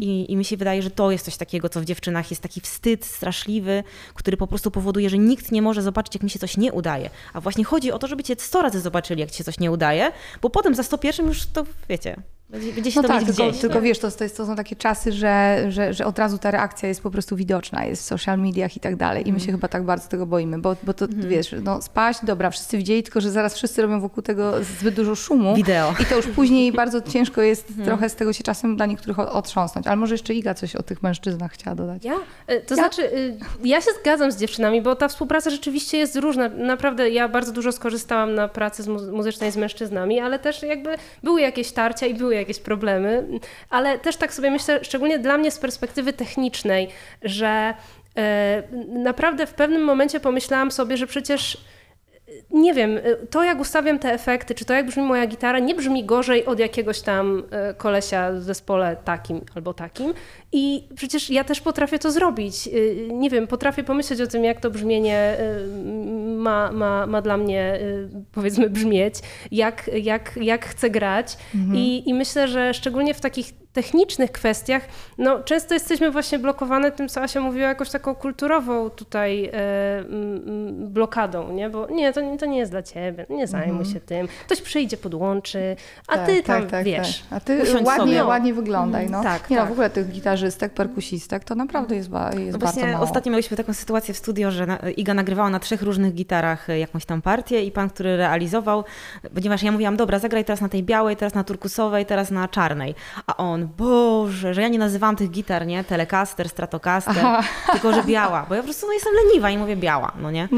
I, I mi się wydaje, że to jest coś takiego, co w dziewczynach jest taki wstyd straszliwy, który po prostu powoduje, że nikt nie może zobaczyć, jak mi się coś nie udaje. A właśnie chodzi o to, żeby cię 100 razy zobaczyli, jak ci się coś nie udaje, bo potem za 101 już to, wiecie, będzie, będzie się
No
to
tak, tylko,
gdzieś.
tylko wiesz, to, to, jest, to są takie czasy, że, że, że od razu ta reakcja jest po prostu widoczna, jest w social mediach i tak dalej. I my się
Mhm.
chyba tak bardzo tego boimy, bo, bo to wiesz, no spaść, dobra, wszyscy widzieli, tylko że zaraz wszyscy robią wokół tego zbyt dużo szumu.
Wideo.
I to już później bardzo *laughs* ciężko jest
Mhm.
trochę z tego się czasem dla niektórych otrząsnąć. Ale może jeszcze Iga coś o tych mężczyznach chciała dodać.
Ja? E, To
Ja-
znaczy, y, ja się zgadzam z dziewczynami, bo ta współpraca rzeczywiście jest różna. Naprawdę ja bardzo dużo skorzystałam na pracy z mu- muzycznej z mężczyznami, ale też jakby były jakieś tarcia i były jakieś problemy. Ale też tak sobie myślę, szczególnie dla mnie z perspektywy technicznej, że e, naprawdę w pewnym momencie pomyślałam sobie, że przecież nie wiem, y, to jak ustawiam te efekty, czy to jak brzmi moja gitara, nie brzmi gorzej od jakiegoś tam kolesia w zespole takim albo takim. I przecież ja też potrafię to zrobić. Y, Nie wiem, potrafię pomyśleć o tym, jak to brzmienie y, ma, ma, ma dla mnie, y, powiedzmy, brzmieć, jak, jak, jak chcę grać. I, I myślę, że szczególnie w takich technicznych kwestiach, no często jesteśmy właśnie blokowane tym, co Asia mówiła, jakąś taką kulturową tutaj e, mm, blokadą, nie? Bo nie, to, nie- to nie jest dla ciebie, nie zajmuj się tym. Ktoś przyjdzie, podłączy, a
Tak,
ty
tak,
tam,
tak,
wiesz.
Tak. A ty ładnie,
sobie.
ładnie wyglądaj. No.
Tak,
nie no,
tak.
w ogóle tych gitarzystek, perkusistek to naprawdę jest, ba, jest
No
bardzo
właśnie
mało.
ostatnio mieliśmy taką sytuację w studio, że na, Iga nagrywała na trzech różnych gitarach e, jakąś tam partię i pan, który realizował, ponieważ ja mówiłam, dobra, zagraj teraz na tej białej, teraz na turkusowej, teraz na czarnej. A on, Boże, że ja nie nazywałam tych gitar, nie? Telecaster, Stratocaster, tylko że biała, bo ja po prostu no, jestem leniwa i mówię biała, no nie?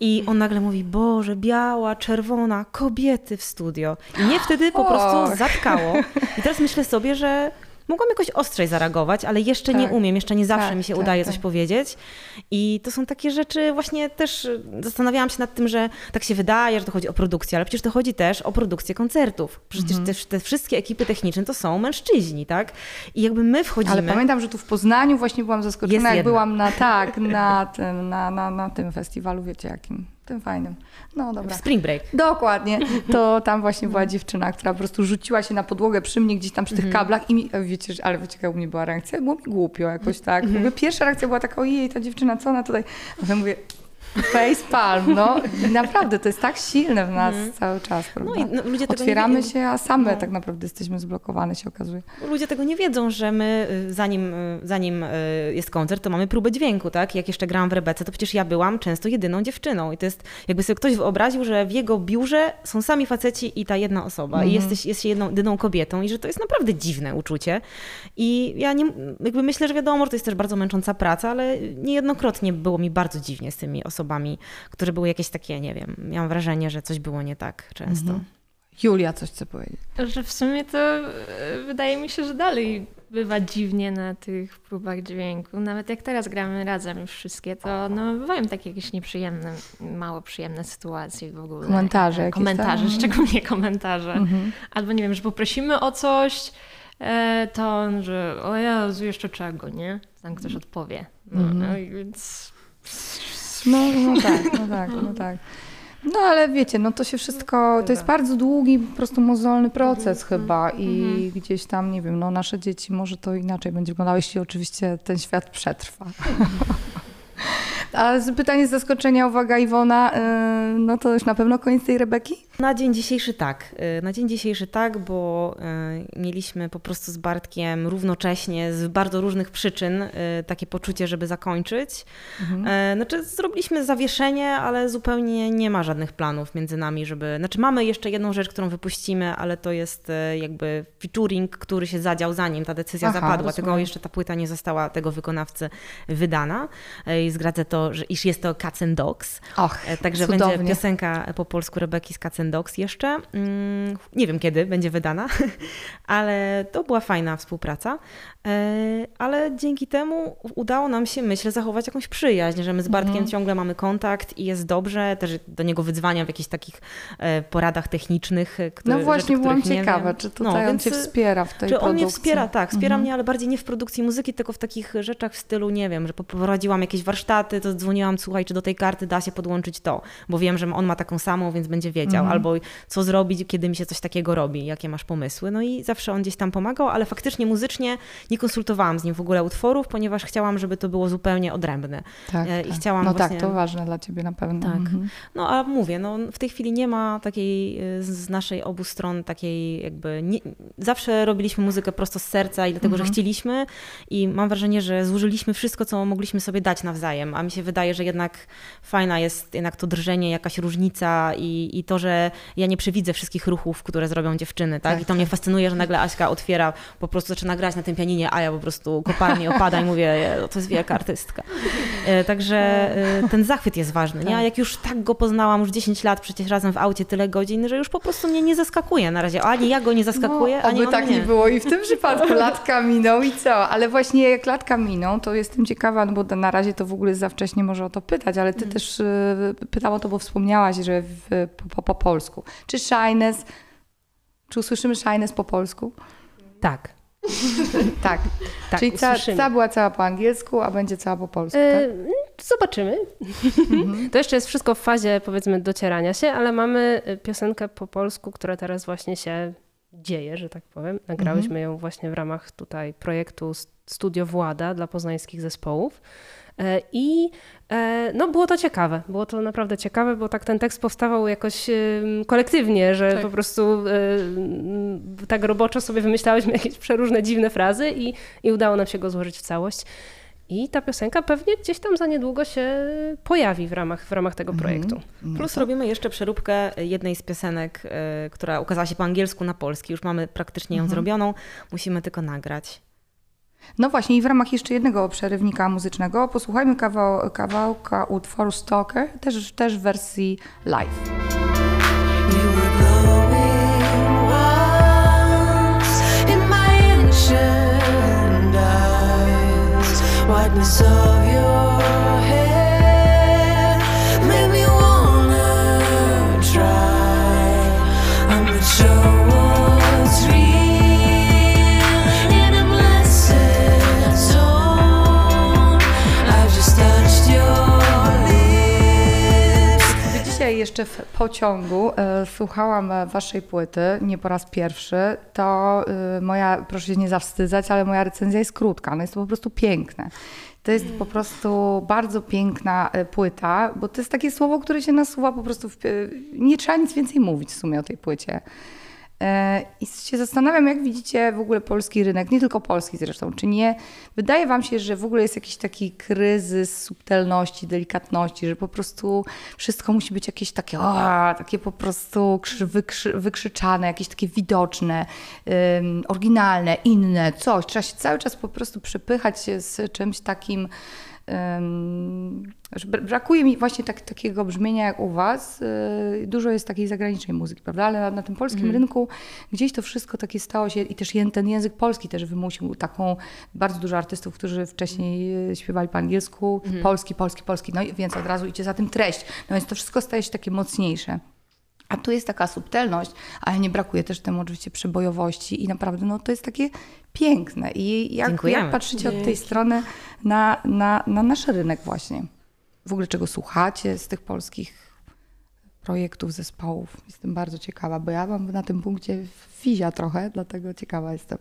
I on nagle mówi, Boże, biała, czerwona, kobiety w studio. I mnie wtedy po
Och.
prostu zatkało. I teraz myślę sobie, że mogłam jakoś ostrzej zareagować, ale jeszcze nie
Tak.
umiem, jeszcze nie zawsze
Tak,
mi się
tak,
udaje
tak.
coś powiedzieć. I to są takie rzeczy, właśnie też y, zastanawiałam się nad tym, że tak się wydaje, że to chodzi o produkcję, ale przecież to chodzi też o produkcję koncertów. Przecież
Mhm.
też te wszystkie ekipy techniczne to są mężczyźni, tak? I jakby my wchodzimy...
Ale pamiętam, że tu w Poznaniu właśnie byłam zaskoczona, jak byłam na tak, *laughs* na tym, na, na, na tym festiwalu, wiecie jakim, tym fajnym. No
w
dobra.
Spring Break.
Dokładnie. *laughs* To tam właśnie była dziewczyna, która po prostu rzuciła się na podłogę przy mnie gdzieś tam przy tych kablach i mi, a wiecie, ale wiecie, jaka u mnie była reakcja? Było mi głupio jakoś tak. Mówię, pierwsza reakcja była taka, ojej, ta dziewczyna, co ona tutaj? A ja mówię, face palm, no. I naprawdę, to jest tak silne w nas cały czas, prawda?
No i no, ludzie tego
Otwieramy
nie,
się, a same
No.
tak naprawdę jesteśmy zblokowane, się okazuje.
Ludzie tego nie wiedzą, że my y, zanim, y, zanim y, jest koncert, to mamy próbę dźwięku, tak? Jak jeszcze grałam w Rebece, to przecież ja byłam często jedyną dziewczyną i to jest, jakby sobie ktoś wyobraził, że w jego biurze są sami faceci i ta jedna osoba i jesteś, jest się jedną, jedyną kobietą i że to jest naprawdę dziwne uczucie. I ja nie, jakby myślę, że wiadomo, że to jest też bardzo męcząca praca, ale niejednokrotnie było mi bardzo dziwnie z tymi osobami, które były jakieś takie, nie wiem, miałam wrażenie, że coś było nie tak często.
Julia coś chce powiedzieć.
Że w sumie to e, wydaje mi się, że dalej bywa dziwnie na tych próbach dźwięku. Nawet jak teraz gramy razem już wszystkie, to no, bywają takie jakieś nieprzyjemne, mało przyjemne sytuacje w ogóle.
Komentarze
E,
jakieś
Komentarze,
tam.
szczególnie komentarze.
Mhm.
Albo nie wiem, że poprosimy o coś, e, to on, że o Jezu, jeszcze czego, nie? Tam ktoś odpowie. No,
Mhm.
no i więc...
No, no tak, no tak, no tak. No ale wiecie, no to się wszystko, to jest bardzo długi, po prostu mozolny proces chyba i gdzieś tam, nie wiem, no nasze dzieci może to inaczej będzie wyglądało, jeśli oczywiście ten świat przetrwa. *laughs* A z- pytanie z zaskoczenia, uwaga Iwona, yy, no to już na pewno koniec tej Rebeki?
Na dzień dzisiejszy tak. Y, Na dzień dzisiejszy tak, bo y, mieliśmy po prostu z Bartkiem równocześnie z bardzo różnych przyczyn y, takie poczucie, żeby zakończyć. E, Znaczy zrobiliśmy zawieszenie, ale zupełnie nie ma żadnych planów między nami, żeby... Znaczy mamy jeszcze jedną rzecz, którą wypuścimy, ale to jest jakby featuring, który się zadział zanim ta decyzja
Aha,
zapadła.
rozumiem.
Tego jeszcze ta płyta nie została tego wykonawcy wydana. I zdradzę to, to, że, iż jest to Cats and Dogs.
Och,
E, Także
cudownie.
będzie piosenka po polsku Rebeki z Cats and Dogs jeszcze. Mm, Nie wiem kiedy będzie wydana, *laughs* ale to była fajna współpraca. E, Ale dzięki temu udało nam się, myślę, zachować jakąś przyjaźń, że my z Bartkiem
Mhm.
ciągle mamy kontakt i jest dobrze. Też do niego wydzwaniam w jakichś takich e, poradach technicznych. Które,
No właśnie,
rzeczy,
byłam ciekawa, czy
No,
tutaj on
więc,
cię wspiera w tej
Czy on
produkcji.
mnie wspiera, tak, wspiera
Mhm.
mnie, ale bardziej nie w produkcji muzyki, tylko w takich rzeczach w stylu, nie wiem, że poprowadziłam jakieś warsztaty, to dzwoniłam, słuchaj, czy do tej karty da się podłączyć to, bo wiem, że on ma taką samą, więc będzie wiedział,
Mhm.
albo co zrobić, kiedy mi się coś takiego robi, jakie masz pomysły. No i zawsze on gdzieś tam pomagał, ale faktycznie muzycznie nie konsultowałam z nim w ogóle utworów, ponieważ chciałam, żeby to było zupełnie odrębne.
Tak,
E, i
tak.
chciałam
No
właśnie-
tak, to ważne dla ciebie na pewno.
Tak.
Mhm.
No a mówię, no w tej chwili nie ma takiej y, z naszej obu stron takiej jakby, nie, zawsze robiliśmy muzykę prosto z serca i dlatego, że chcieliśmy i mam wrażenie, że zużyliśmy wszystko, co mogliśmy sobie dać nawzajem, a mi się wydaje, że jednak fajna jest jednak to drżenie, jakaś różnica i, i to, że ja nie przewidzę wszystkich ruchów, które zrobią dziewczyny, tak?
Tak,
I to mnie fascynuje, że nagle Aśka otwiera, po prostu zaczyna grać na tym pianinie, a ja po prostu kopalnie *laughs* opada i mówię, "Je, to jest wielka artystka. E, Także e, ten zachwyt jest ważny, nie? A jak już tak go poznałam, już 10 lat przecież razem w aucie tyle godzin, że już po prostu mnie nie zaskakuje na razie. Ani ja go nie zaskakuję,
no,
ani
oby tak
mnie.
nie było i w tym przypadku latka miną i co? Ale właśnie jak latka miną, to jestem ciekawa, no bo na razie to w ogóle za wcześnie może o to pytać, ale ty
Mhm.
też y, pytałam o to, bo wspomniałaś, że w, po, po polsku. Czy shyness, czy usłyszymy shyness po polsku?
Tak. *laughs*
Tak.
Tak,
Czyli ca, ta była cała po angielsku, a będzie cała po polsku, tak?
Zobaczymy. To jeszcze jest wszystko w fazie, powiedzmy, docierania się, ale mamy e, piosenkę po polsku, która teraz właśnie się dzieje, że tak powiem. Nagrałyśmy ją właśnie w ramach tutaj projektu Studio Włada dla poznańskich zespołów. E, I e, no, było to ciekawe. Było to naprawdę ciekawe, bo tak ten tekst powstawał jakoś kolektywnie, że
Tak.
po prostu m, tak roboczo sobie wymyślałyśmy jakieś przeróżne dziwne frazy i, i udało nam się go złożyć w całość. I ta piosenka pewnie gdzieś tam za niedługo się pojawi w ramach, w ramach tego projektu.
No
Plus
to-
robimy jeszcze przeróbkę jednej z piosenek, e, która ukazała się po angielsku na polski. Już mamy praktycznie ją
Mhm.
zrobioną, musimy tylko nagrać.
No właśnie i w ramach jeszcze jednego przerywnika muzycznego posłuchajmy kawał, kawałka utworu Stalker, też, też w wersji live. Jeszcze w pociągu e, słuchałam e, waszej płyty, nie po raz pierwszy, to e, moja, proszę się nie zawstydzać, ale moja recenzja jest krótka, no jest to po prostu piękne. To jest po prostu bardzo piękna płyta, bo to jest takie słowo, które się nasuwa po prostu, w, nie trzeba nic więcej mówić w sumie o tej płycie. E, I się zastanawiam, jak widzicie w ogóle polski rynek, nie tylko polski zresztą, czy nie, wydaje wam się, że w ogóle jest jakiś taki kryzys subtelności, delikatności, że po prostu wszystko musi być jakieś takie, o, takie po prostu krzy, wykrzy, wykrzyczane, jakieś takie widoczne, oryginalne, inne, coś. Trzeba się cały czas po prostu przepychać z czymś takim, że bra- brakuje mi właśnie tak, takiego brzmienia jak u Was. Yy, Dużo jest takiej zagranicznej muzyki, prawda? Ale na, na tym polskim rynku gdzieś to wszystko takie stało się i też ten język polski też wymusił taką bardzo dużo artystów, którzy wcześniej yy, śpiewali po angielsku, polski, polski, polski, no i więc od razu idzie za tym treść. No więc to wszystko staje się takie mocniejsze. A tu jest taka subtelność, ale nie brakuje też temu oczywiście przebojowości i naprawdę no, to jest takie piękne. I jak,
Dziękujemy.
jak patrzycie od tej strony na, na, na nasz rynek właśnie? W ogóle czego słuchacie z tych polskich projektów, zespołów? Jestem bardzo ciekawa, bo ja mam na tym punkcie fizia trochę, dlatego ciekawa jestem,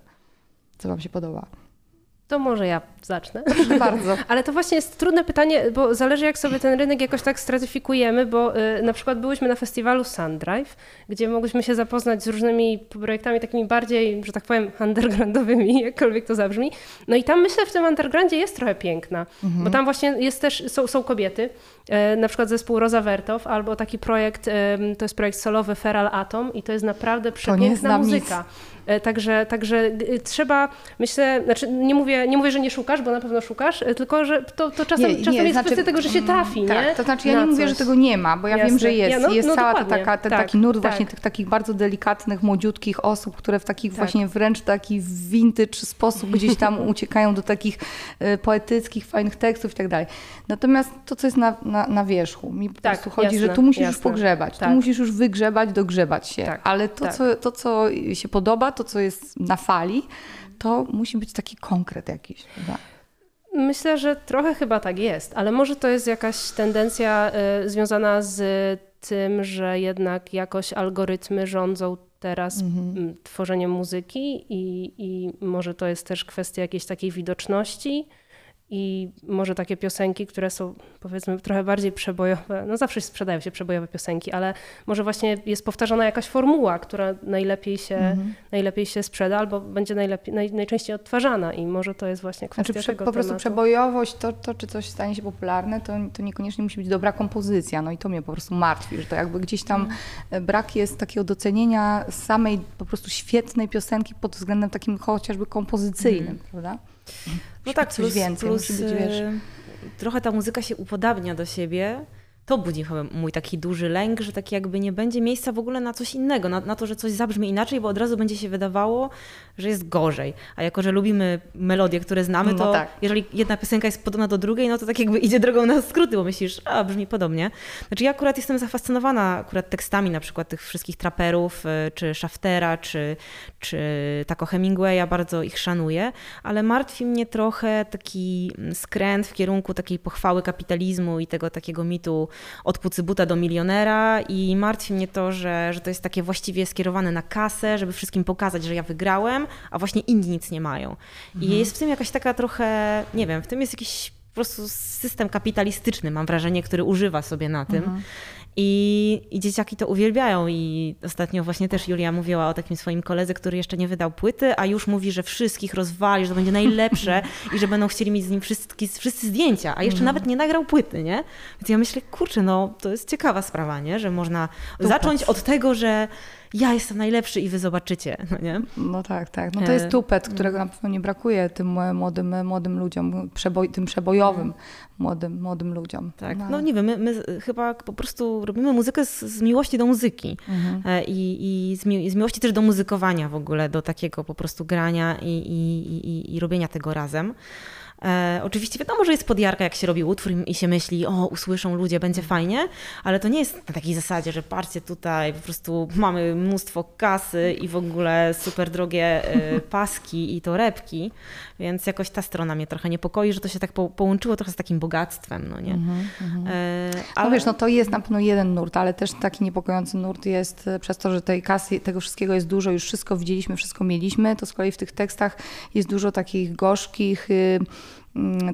co wam się podoba.
To może ja zacznę.
Proszę bardzo. *laughs*
Ale to właśnie jest trudne pytanie, bo zależy jak sobie ten rynek jakoś tak stratyfikujemy, bo y, na przykład byłyśmy na festiwalu Sundrive, gdzie mogliśmy się zapoznać z różnymi projektami takimi bardziej, że tak powiem, undergroundowymi, *laughs* jakkolwiek to zabrzmi. No i tam myślę w tym undergroundzie jest trochę piękna, bo tam właśnie jest też, są, są kobiety, e, na przykład zespół Rosa Wertow, albo taki projekt, to jest projekt solowy Feral Atom i to jest naprawdę przepiękna
znam nic.
E, Także, także y, trzeba, myślę, znaczy nie mówię nie mówię, że nie szukasz, bo na pewno szukasz, y, tylko że to, to czasem,
Nie,
czasem
nie,
jest
znaczy-
kwestia tego, że się trafi, nie?
Tak, to znaczy ja
Na
nie mówię,
coś.
że tego nie ma, bo ja wiem,
Jasne.
że jest.
Ja, no-
jest
no
cała
dokładnie.
taka, ten
Tak,
taki nurt
tak.
właśnie tych takich bardzo delikatnych, młodziutkich osób, które w takich
Tak.
właśnie wręcz taki vintage sposób gdzieś tam *laughs* uciekają do takich e, poetyckich, fajnych tekstów i tak dalej. Natomiast to, co jest na, na, na wierzchu, mi po
Tak,
prostu chodzi,
jasne,
że tu musisz już
jasne.
pogrzebać,
Tak.
tu musisz już wygrzebać, dogrzebać się.
Tak,
Ale to,
tak.
co, to, co się podoba, to, co jest na fali, to musi być taki konkret jakiś. prawda?
Myślę, że trochę chyba tak jest, ale może to jest jakaś tendencja y, związana z tym, że jednak jakoś algorytmy rządzą teraz mm, tworzeniem muzyki i, i może to jest też kwestia jakiejś takiej widoczności i może takie piosenki, które są powiedzmy trochę bardziej przebojowe, no zawsze sprzedają się przebojowe piosenki, ale może właśnie jest powtarzana jakaś formuła, która najlepiej się, najlepiej się sprzeda albo będzie najlepiej, naj, najczęściej odtwarzana i może to jest właśnie kwestia
Znaczy
tego
po prostu
tematu.
przebojowość, to, to czy coś stanie się popularne, to, to niekoniecznie musi być dobra kompozycja. No i to mnie po prostu martwi, że to jakby gdzieś tam
Mm.
e, brak jest takiego docenienia samej po prostu świetnej piosenki pod względem takim chociażby kompozycyjnym, prawda?
No tak,
coś
plus,
więcej,
plus
być, wiesz...
e, trochę ta muzyka się upodabnia do siebie. To budzi chyba mój taki duży lęk, że tak jakby nie będzie miejsca w ogóle na coś innego, na, na to, że coś zabrzmi inaczej, bo od razu będzie się wydawało, że jest gorzej. A jako, że lubimy melodie, które znamy,
No
to
tak.
jeżeli jedna piosenka jest podobna do drugiej, no to tak jakby idzie drogą na skróty, bo myślisz, a brzmi podobnie. Znaczy ja akurat jestem zafascynowana akurat tekstami na przykład tych wszystkich traperów, y, czy Shaftera, czy, czy Taco Hemingwaya, bardzo ich szanuję, ale martwi mnie trochę taki mm, skręt w kierunku takiej pochwały kapitalizmu i tego takiego mitu od pucybuta do milionera i martwi mnie to, że, że to jest takie właściwie skierowane na kasę, żeby wszystkim pokazać, że ja wygrałem, a właśnie inni nic nie mają. I jest w tym jakaś taka trochę, nie wiem, w tym jest jakiś po prostu system kapitalistyczny, mam wrażenie, który używa sobie na tym. I, I dzieciaki to uwielbiają. I ostatnio właśnie też Julia mówiła o takim swoim koledze, który jeszcze nie wydał płyty, a już mówi, że wszystkich rozwali, że to będzie najlepsze *laughs* i że będą chcieli mieć z nim wszyscy, wszyscy zdjęcia, a jeszcze nawet nie nagrał płyty, nie? Więc ja myślę, kurczę, no to jest ciekawa sprawa, nie? Że można zacząć od tego, że ja jestem najlepszy i wy zobaczycie, *laughs* no nie?
No tak, tak. No to jest
E,
tupet, którego na pewno nie brakuje tym młodym, młodym ludziom, przeboj, tym przebojowym młodym, młodym ludziom.
Tak, no nie wiem, my, my chyba po prostu robimy muzykę z, z miłości do muzyki E, i, i, z mi, i z miłości też do muzykowania w ogóle, do takiego po prostu grania i, i robienia tego razem. E, oczywiście wiadomo, że jest podjarka, jak się robi utwór i, się myśli, o, usłyszą ludzie, będzie fajnie, ale to nie jest na takiej zasadzie, że patrzcie tutaj, po prostu mamy mnóstwo kasy i w ogóle super drogie e, *laughs* paski i torebki, więc jakoś ta strona mnie trochę niepokoi, że to się tak po, połączyło trochę z takim bogactwem, no nie? E,
No wiesz, no to jest na pewno jeden nurt, ale też taki niepokojący nurt jest e, przez to, że tej kasy, tego wszystkiego jest dużo, już wszystko widzieliśmy, wszystko mieliśmy, to z kolei w tych tekstach jest dużo takich gorzkich, y, mm,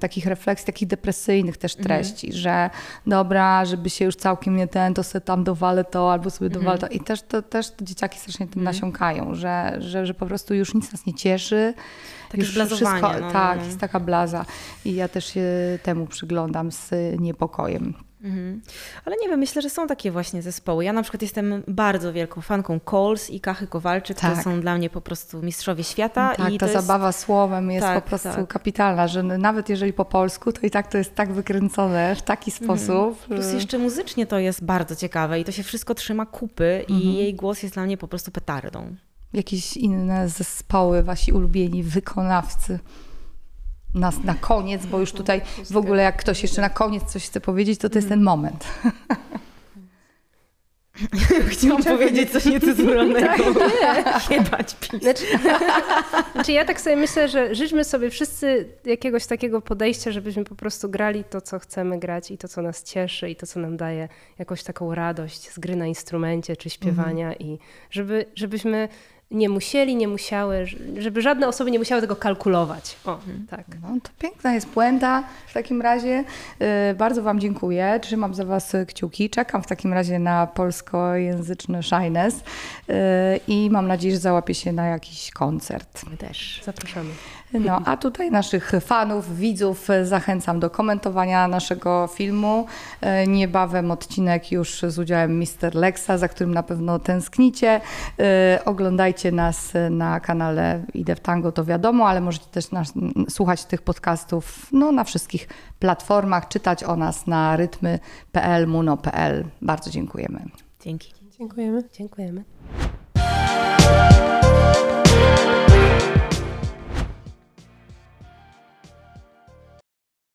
takich refleksji, takich depresyjnych też treści, że dobra, żeby się już całkiem nie ten, to sobie tam dowalę to, albo sobie dowalę to. I też, to, też te dzieciaki strasznie tym nasiąkają, że, że, że po prostu już nic nas nie cieszy.
Takie
już
no, no,
tak,
no.
jest taka blaza. I ja też się temu przyglądam z niepokojem.
Mhm. Ale nie wiem, myślę, że są takie właśnie zespoły. Ja na przykład jestem bardzo wielką fanką Coles i Kachy Kowalczyk,
Tak.
to są dla mnie po prostu mistrzowie świata.
Tak,
i
ta
jest...
zabawa słowem jest
Tak,
po prostu
tak.
kapitalna, że nawet jeżeli po polsku, to i tak to jest tak wykręcone w taki sposób.
Plus
że-
jeszcze muzycznie to jest bardzo ciekawe i to się wszystko trzyma kupy
Mhm.
i jej głos jest dla mnie po prostu petardą.
Jakieś inne zespoły, wasi ulubieni wykonawcy. Na, na koniec, bo już tutaj w ogóle jak ktoś jeszcze na koniec coś chce powiedzieć, to to jest ten moment. *laughs*
Chciałam powiedzieć coś niecenzuralnego. *laughs* *laughs* Jebać pis.
Znaczy, znaczy ja tak sobie myślę, że życzmy sobie wszyscy jakiegoś takiego podejścia, żebyśmy po prostu grali to, co chcemy grać i to, co nas cieszy i to, co nam daje jakąś taką radość z gry na instrumencie czy śpiewania i żeby, żebyśmy nie musieli, nie musiały, żeby żadne osoby nie musiały tego kalkulować. O, tak.
No, to piękna jest puenta w takim razie. Yy, bardzo Wam dziękuję. Trzymam za Was kciuki. Czekam w takim razie na polskojęzyczny Shyness yy, i mam nadzieję, że załapię się na jakiś koncert.
My też.
Zapraszamy.
No, a tutaj naszych fanów, widzów zachęcam do komentowania naszego filmu. E, Niebawem odcinek już z udziałem Mr. Lexa, za którym na pewno tęsknicie. E, Oglądajcie nas na kanale Idę w Tango, to wiadomo, ale możecie też nas, słuchać tych podcastów no, na wszystkich platformach, czytać o nas na rytmy.pl, muno.pl. Bardzo dziękujemy.
Dzięki.
Dziękujemy.
Dziękujemy.